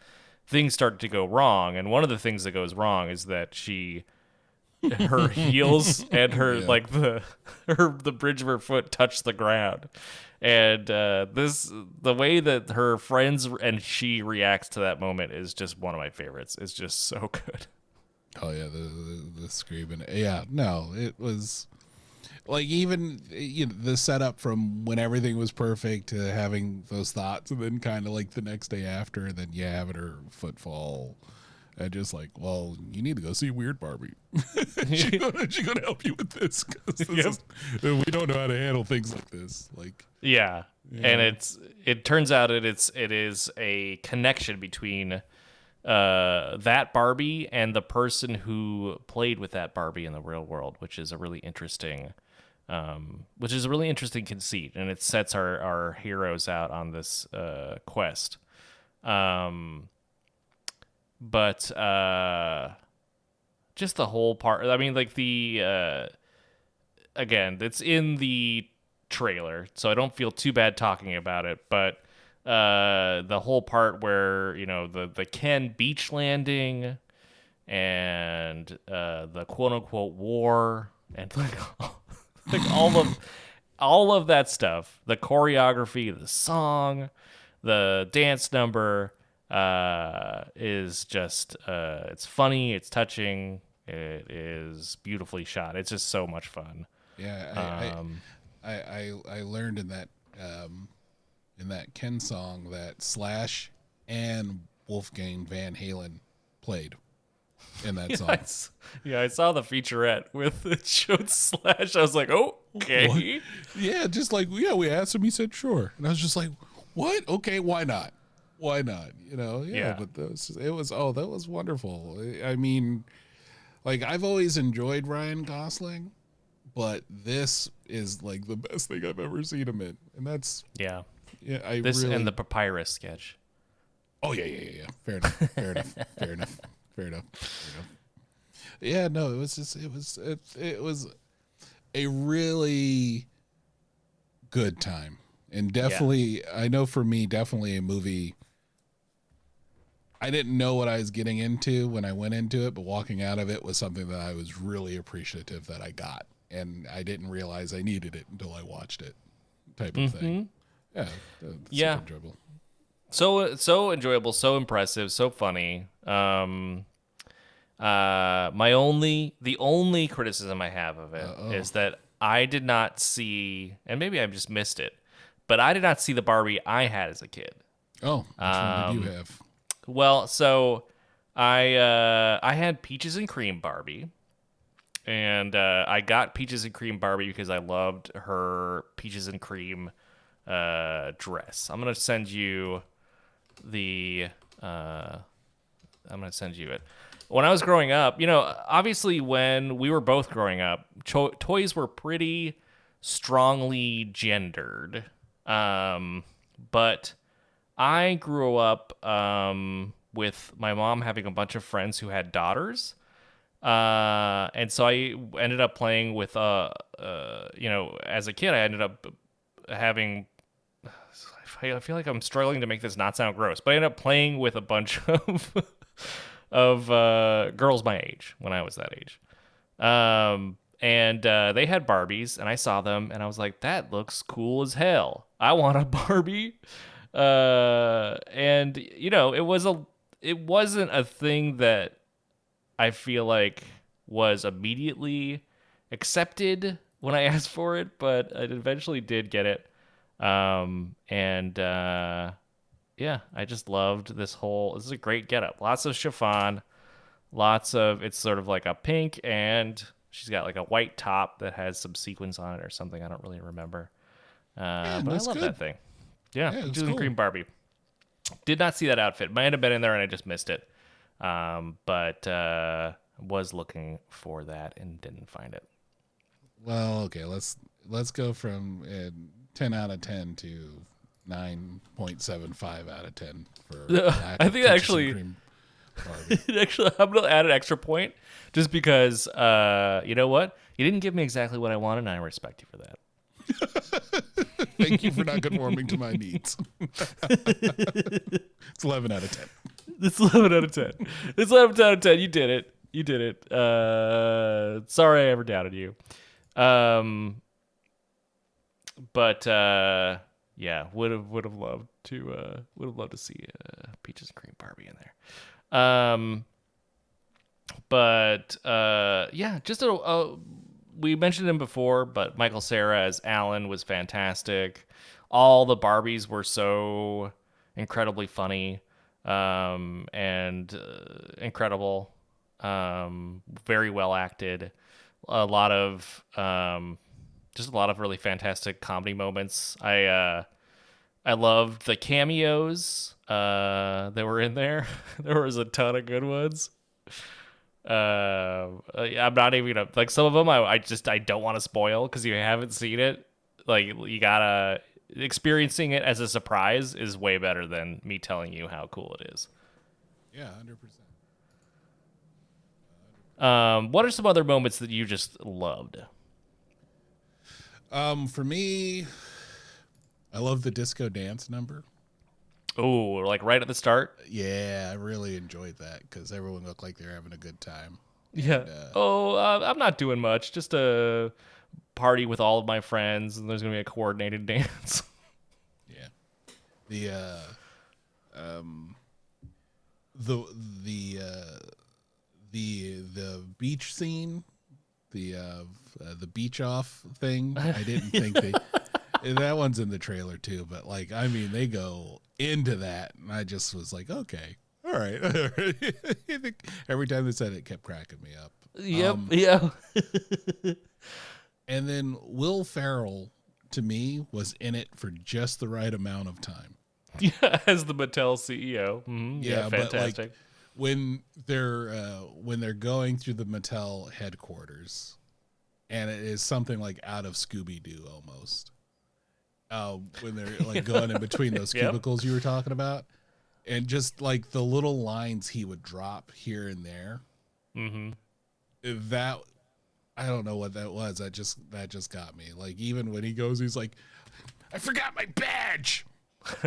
Things start to go wrong, and one of the things that goes wrong is that she her heels and her Yeah. like the her the bridge of her foot touch the ground and uh this the way that her friends and she reacts to that moment is just one of my favorites it's just so good Oh yeah, the the, the screaming. Yeah, no, it was like even you know, the setup from when everything was perfect to having those thoughts, and then kind of like the next day after, and then yeah, having her foot fall, and just like, well, you need to go see Weird Barbie. she gonna, she gonna help you with this 'cause this Yep. we don't know how to handle things like this. Like, yeah. and it's it turns out it it's it is a connection between uh that Barbie and the person who played with that Barbie in the real world, which is a really interesting um which is a really interesting conceit and it sets our our heroes out on this uh quest. Um but uh just the whole part I mean like the uh again, it's in the trailer, so I don't feel too bad talking about it. But uh, the whole part where you know the the Ken beach landing and uh, the quote unquote war and like like all of all of that stuff, the choreography, the song, the dance number uh, is just uh, it's funny, it's touching, it is beautifully shot. It's just so much fun. yeah, I, I, Um, I, I I learned in that um, in that Ken song that Slash and Wolfgang Van Halen played in that song. I yeah, I saw the featurette with it showed Slash. I was like, oh, okay. Yeah, just like yeah, we asked him, he said sure, and I was just like, what? Okay, why not? Why not? You know, yeah. Yeah. But those, it was oh, that was wonderful. I mean, like I've always enjoyed Ryan Gosling, but this is like the best thing I've ever seen him in, and that's Yeah. yeah, I This really and the papyrus sketch. Oh yeah, yeah, yeah, yeah. Fair enough. Fair enough. Fair enough. Fair enough. Fair enough. Yeah, no, it was just it was it, it was a really good time. And definitely I know for me definitely a movie I didn't know what I was getting into when I went into it, but walking out of it was something that I was really appreciative that I got. And I didn't realize I needed it until I watched it. Type of thing. Mm-hmm. Yeah. Yeah. enjoyable. So so enjoyable, so impressive, so funny. Um uh my only the only criticism I have of it is that I did not see and maybe I just missed it, but I did not see the Barbie I had as a kid. Oh, which one did you Um, have? Well, so I uh, I had peaches and cream Barbie, and uh, I got peaches and cream Barbie because I loved her peaches and cream uh, dress. I'm gonna send you the. Uh, I'm gonna send you it. When I was growing up, you know, obviously when we were both growing up, cho- toys were pretty strongly gendered. Um, but I grew up um, with my mom having a bunch of friends who had daughters. Uh, and so I ended up playing with, uh, uh, you know, as a kid, I ended up having. I feel like I'm struggling to make this not sound gross, but I ended up playing with a bunch of of uh, girls my age when I was that age. Um, and uh, they had Barbies, and I saw them, and I was like, "That looks cool as hell. I want a Barbie." Uh, and you know, it was a, it wasn't a thing that I feel like was immediately accepted when I asked for it, but I eventually did get it. Um, and uh, yeah, I just loved this whole. This is a great getup. Lots of chiffon, lots of it's sort of like a pink, and she's got like a white top that has some sequins on it or something. I don't really remember. Uh, yeah, but I love good. that thing. Yeah, yeah cool. Barbie. Did not see that outfit. Might have been in there and I just missed it. Um, but uh, was looking for that and didn't find it. Well, okay, let's let's go from and 10 out of 10 to 9.75 out of 10 for I think actually actually I'm going to add an extra point just because uh, you know what? You didn't give me exactly what I wanted and I respect you for that. Thank you for not conforming to my needs. it's 11 out of 10. It's 11 out of 10. It's 11 out of 10. You did it. You did it. Uh, sorry I ever doubted you. Um, but uh, yeah, would have would have loved to uh, would have loved to see uh, Peaches and Cream Barbie in there. Um, but uh, yeah, just a, a we mentioned him before, but Michael Cera as Allan was fantastic. All the Barbies were so incredibly funny um, and uh, incredible. Um, very well acted. A lot of um, just a lot of really fantastic comedy moments. I uh, I loved the cameos uh, that were in there. there was a ton of good ones. Uh, I'm not even gonna like some of them. I, I just I don't want to spoil because you haven't seen it. Like you gotta experiencing it as a surprise is way better than me telling you how cool it is. Yeah, hundred percent. Um, what are some other moments that you just loved? Um, for me, I love the disco dance number. Oh, like right at the start. Yeah, I really enjoyed that because everyone looked like they're having a good time. Yeah. oh, uh, I'm not doing much. Just a party with all of my friends, and there's gonna be a coordinated dance. Yeah. The uh um the the uh the the beach scene, the uh, uh the beach off thing, I didn't think they that one's in the trailer too, but like I mean they go into that and I just was like, okay. All right. Every time they said it, it kept cracking me up. yep. Um, yeah. And then Will Ferrell to me was in it for just the right amount of time. yeah. As the Mattel CEO. Mhm, Yeah. Yeah, but, like, fantastic. When they're uh, when they're going through the Mattel headquarters, and it is something like out of Scooby Doo almost. Uh, when they're like going in between those Yep. cubicles you were talking about, and just like the little lines he would drop here and there, hmm that I don't know what that was. That just that just got me. Like even when he goes, he's like, "I forgot my badge."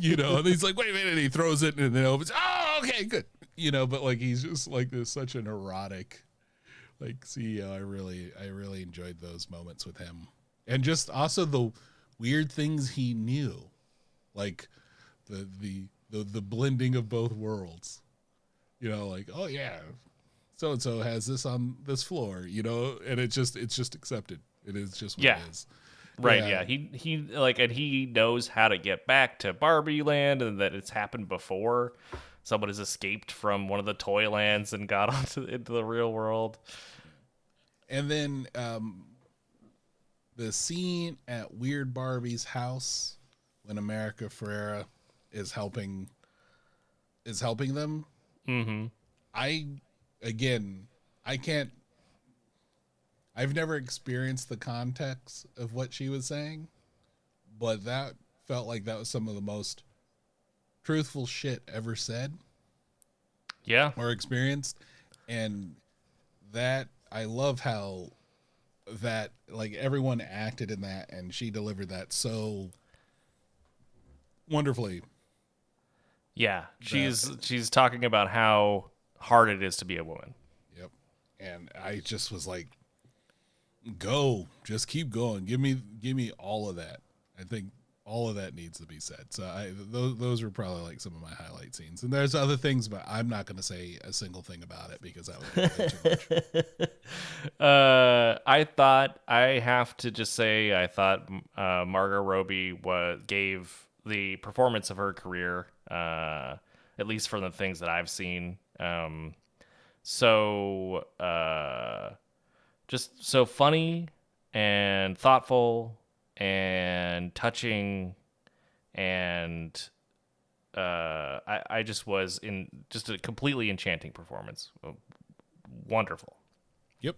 you know, and he's like, "Wait a minute!" He throws it and then opens. Oh, okay, good. You know, but like he's just like this, such an erotic, like CEO. I really, I really enjoyed those moments with him, and just also the weird things he knew, like the the the the blending of both worlds. You know, like oh yeah, so and so has this on this floor. You know, and it's just it's just accepted. It is just what Yeah. it is. Right. Yeah. Yeah. He he like and he knows how to get back to Barbie Land and that it's happened before. Someone has escaped from one of the toy lands and got onto into the real world. And then um, the scene at Weird Barbie's house when America Ferrera is helping is helping them. Mm-hmm. I again, I can't. I've never experienced the context of what she was saying, but that felt like that was some of the most truthful shit ever said Yeah. or experienced and that i love how that like everyone acted in that and she delivered that so wonderfully Yeah. She's she's talking about how hard it is to be a woman. yep and i just was like Go, just keep going. Give me, give me all of that. I think all of that needs to be said. So I, those, those are probably like some of my highlight scenes. And there's other things, but I'm not going to say a single thing about it because that would be too much. Uh, I thought I have to just say I thought uh, Margot Robbie was gave the performance of her career, uh, at least from the things that I've seen. Um, so uh, just so funny and thoughtful and touching and uh, I, I just was in just a completely enchanting performance. Wonderful. Yep.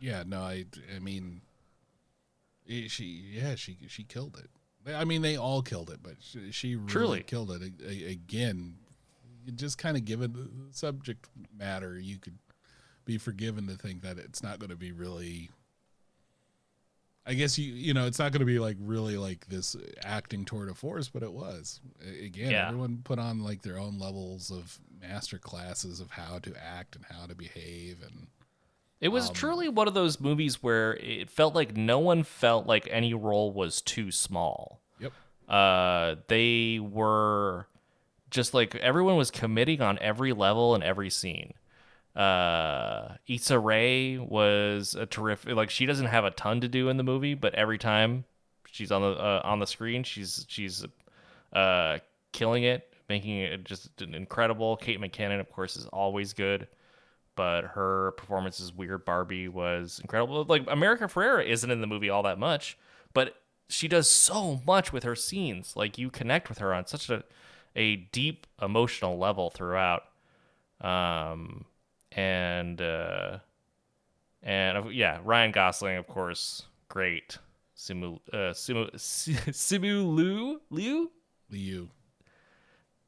Yeah. No, I. I mean, she. Yeah, she. She killed it. I mean, they all killed it, but she, she really Truly. killed it A- a- again. Just kind of given the subject matter, you could be forgiven to think that it's not going to be really. I guess you you know it's not going to be like really like this acting tour de force, but it was again. Yeah. Everyone put on like their own levels of master classes of how to act and how to behave and It was truly one of those movies where it felt like no one felt like any role was too small. yep Uh, they were just like everyone was committing on every level and every scene. Uh, Issa Rae was a terrific. Like she doesn't have a ton to do in the movie, but every time she's on the uh, on the screen, she's she's uh, killing it, making it just an incredible. Kate McKinnon, of course, is always good, but her performance as Weird Barbie was incredible. Like America Ferrera isn't in the movie all that much, but she does so much with her scenes. Like you connect with her on such a a deep emotional level throughout. Um, and uh, and uh, yeah, Ryan Gosling, of course, great. Simu, uh, Simu, Simu Liu, Liu, Liu.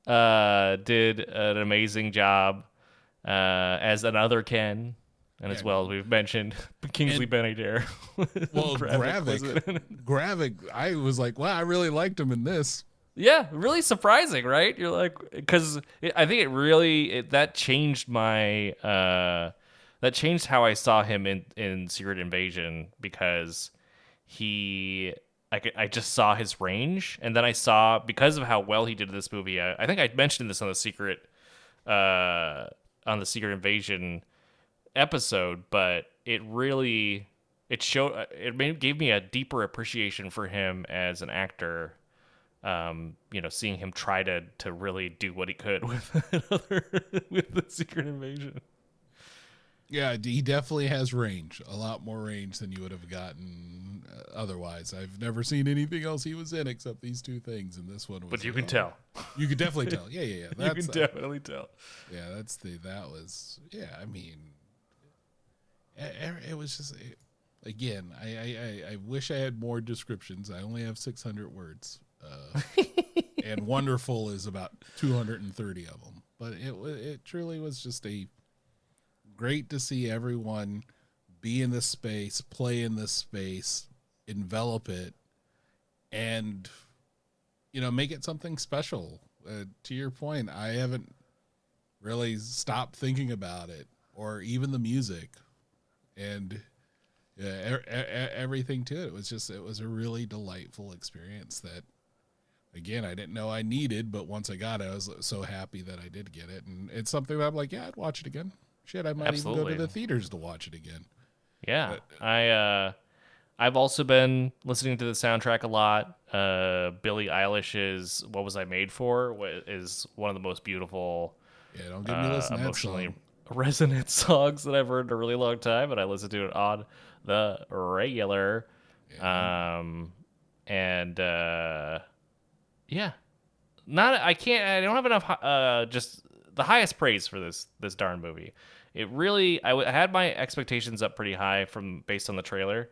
uh, did an amazing job uh, as another Ken, and as well as we've mentioned, Kingsley And- Well, Gravik was in Gravik. Gravik, I was like, wow, I really liked him in this. Yeah, really surprising, right? You're like, because I think it really it, that changed my uh, that changed how I saw him in in Secret Invasion because he I, I just saw his range, and then I saw because of how well he did this movie. I, I think I mentioned this on the Secret uh, on the Secret Invasion episode, but it really it showed it made, gave me a deeper appreciation for him as an actor um, you know, seeing him try to to really do what he could with another with the Secret Invasion. Yeah, he definitely has range, a lot more range than you would have gotten uh, otherwise. I've never seen anything else he was in except these two things, and this one was. But you uh, can tell. You could definitely tell. Yeah, yeah, yeah. You That's, can uh, definitely tell. yeah, that's the that was. Yeah, I mean, e- it was just it, again. I, I I I wish I had more descriptions. I only have six hundred words, uh, and wonderful is about two hundred and thirty of them. But it it truly was just a great to see everyone be in this space, play in this space, envelop it, and you know make it something special. Uh, to your point, I haven't really stopped thinking about it, or even the music, and yeah, e- everything to it. It was just it was a really delightful experience that. Again, I didn't know I needed, but once I got it, I was so happy that I did get it, and it's something that I'm like, yeah, I'd watch it again. Shit, I might even go to the theaters to watch it again. Yeah, I uh, I've also been listening to the soundtrack a lot. Uh, Billie Eilish's "What Was I Made For" is one of the most beautiful Yeah, don't give me uh, listen to that emotionally resonant songs that I've heard in a really long time, and I listen to it on the regular. Um, and uh, yeah, not I can't I don't have enough uh just the highest praise for this this darn movie. It really I, w- I had my expectations up pretty high from based on the trailer,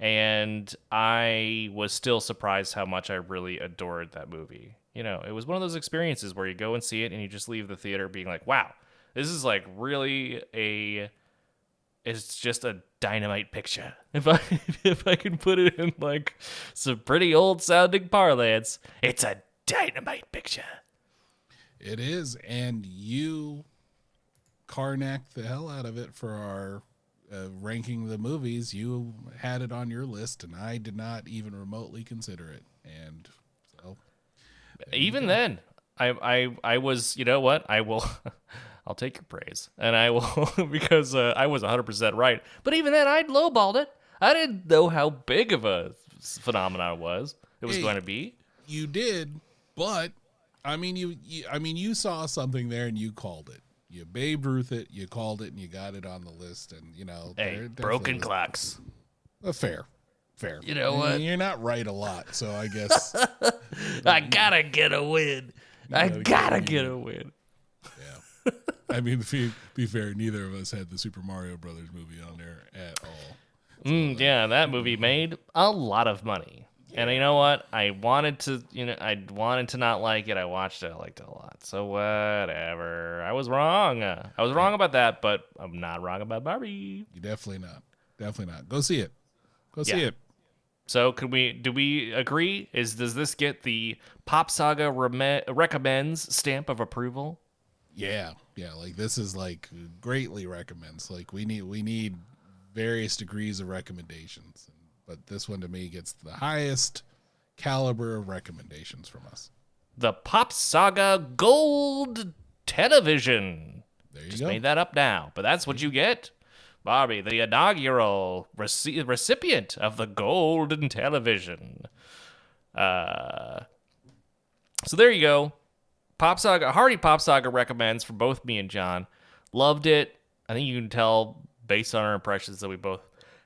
and I was still surprised how much I really adored that movie. You know, it was one of those experiences where you go and see it and you just leave the theater being like, "Wow, this is like really a it's just a dynamite picture. If I if I can put it in like some pretty old sounding parlance, it's a dynamite picture. It is, and you Carnac the hell out of it for our uh, ranking the movies, you had it on your list, and I did not even remotely consider it. And so, Even then, I I I was you know what I will. I'll take your praise, and I will because uh, I was 100% right. But even then, I'd lowballed it. I didn't know how big of a phenomenon it was. It was Hey. going to be. you did, but I mean, you, you, I mean, you saw something there and you called it. You Babe Ruth it, you called it, and you got it on the list. And you know, Hey, there broken definitely clocks. uh, fair, fair. You know what? You're not right a lot, so I guess I gotta get a win. I gotta gotta a get a win. Yeah. I mean, to be, be fair, neither of us had the Super Mario Brothers movie on there at all. Mm, yeah, that movie made a lot of money. And you know what? I wanted to, you know, I wanted to not like it. I watched it. I liked it a lot. So whatever. I was wrong. I was wrong about that, but I'm not wrong about Barbie. You definitely not, definitely not. Go see it. Go see it. So can we? Do we agree? Is does this get the Pop Saga recommends stamp of approval? Yeah, yeah. Like this is like greatly recommends. Like we need we need various degrees of recommendations, but this one to me gets the highest caliber of recommendations from us. The Pop Saga Gold Television. There you Just go. made that up now, but that's what you get. Barbie, the inaugural reci- recipient of the Golden Television. Uh, so there you go. Pop Saga, Hardy Pop Saga recommends for both me and John. Loved it. I think you can tell based on our impressions that we both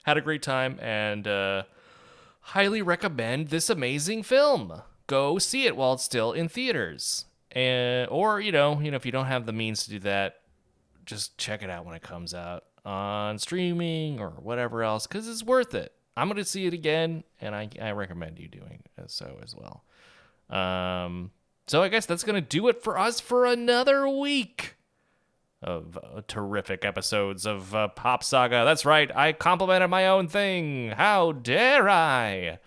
had a great time and uh, highly recommend this amazing film. Go see it while it's still in theaters. And or you know, you know if you don't have the means to do that, just check it out when it comes out on streaming or whatever else cuz it's worth it. I'm to see it again and I I recommend you doing so as well. Um so I guess that's going to do it for us for another week of uh, terrific episodes of uh, Pop Saga. That's right, I complimented my own thing. How dare I?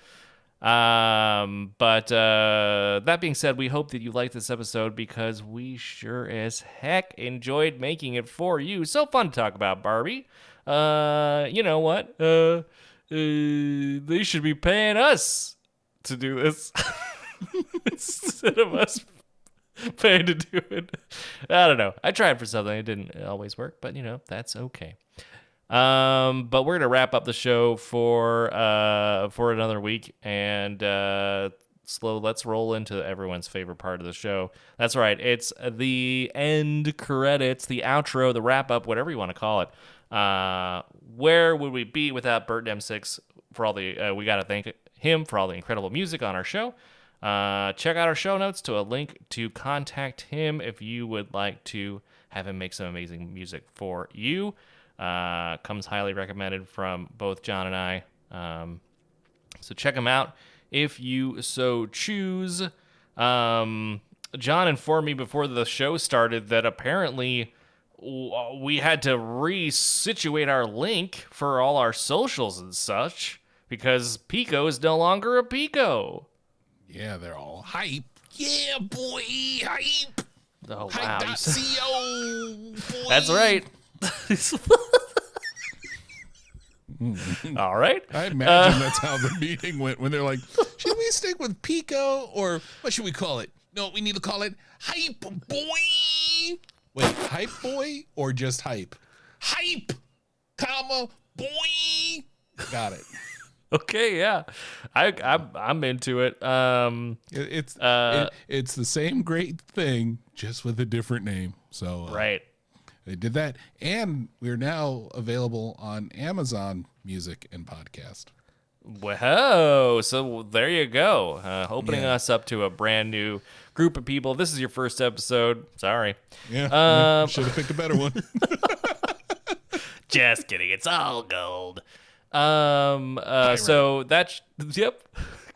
Um, but uh, that being said, we hope that you liked this episode because we sure as heck enjoyed making it for you. So fun to talk about Barbie. Uh, you know what? Uh, uh they should be paying us to do this instead of us paying to do it. I don't know. I tried for something. It didn't always work, but you know, that's okay. Um, but we're gonna wrap up the show for uh for another week and uh slow let's roll into everyone's favorite part of the show. That's right, it's the end credits, the outro, the wrap up, whatever you want to call it. Uh where would we be without Bert M6 for all the uh, we gotta thank him for all the incredible music on our show. Uh, check out our show notes to a link to contact him if you would like to have him make some amazing music for you. Uh, comes highly recommended from both John and I. Um, so check him out if you so choose. Um, John informed me before the show started that apparently we had to resituate our link for all our socials and such because Pico is no longer a Pico. Yeah, they're all hype. Yeah, boy, hype. Oh wow! Hype. you Co. boy. That's right. All right. I imagine uh, that's how the meeting went when they're like, should we stick with Pico or what should we call it? No, we need to call it Hype Boy. Wait, Hype Boy or just Hype? Hype, comma, boy. Got it. Okay. Yeah. I I'm, I'm into it. Um. It- it's Uh, it- it's the same great thing, just with a different name. So uh, Right. they did that, and we're now available on Amazon Music and Podcast. Whoa. So there you go. Uh, opening Yeah. us up to a brand new group of people. This is your first episode. Sorry. Yeah, Um, should have picked a better one. Just kidding. It's all gold. Um. Uh. So that's yep.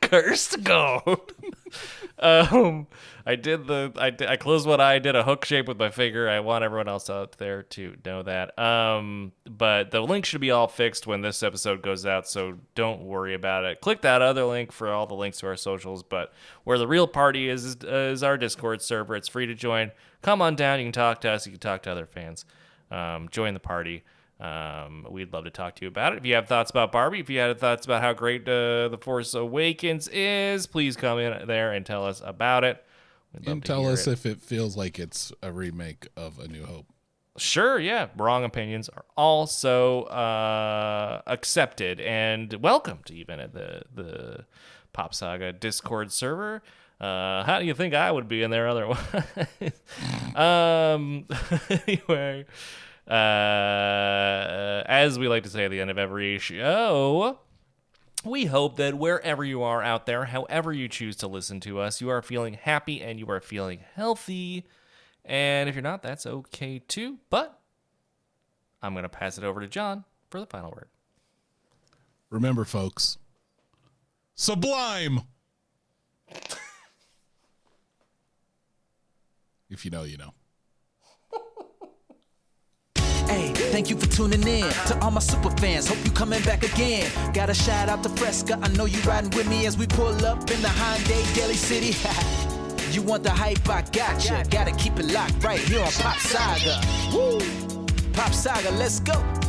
Cursed gold. um. I did the. I did, I closed one eye. I did a hook shape with my finger. I want everyone else out there to know that. Um. But the link should be all fixed when this episode goes out. So don't worry about it. Click that other link for all the links to our socials. But where the real party is is, uh, is our Discord server. It's free to join. Come on down. You can talk to us. You can talk to other fans. Um, join the party. Um, we'd love to talk to you about it. If you have thoughts about Barbie, if you have thoughts about how great uh, The Force Awakens is, please come in there and tell us about it. We'd love And tell us it. if it feels like it's a remake of A New Hope. Sure, yeah. Wrong opinions are also uh, accepted and welcomed, even at the the Pop Saga Discord server. Uh, how do you think I would be in there otherwise? um, anyway, uh, as we like to say at the end of every show, we hope that wherever you are out there, however you choose to listen to us, you are feeling happy and you are feeling healthy. And if you're not, that's okay too. But I'm going to pass it over to John for the final word. Remember, folks, sublime. if you know, you know. Hey, thank you for tuning in to all my super fans. Hope you coming back again. Got a shout out to Fresca. I know you riding with me as we pull up in the Hyundai Daily City. you want the hype? I got ya. Gotta keep it locked right here on Pop Saga. Woo! Pop Saga, let's go.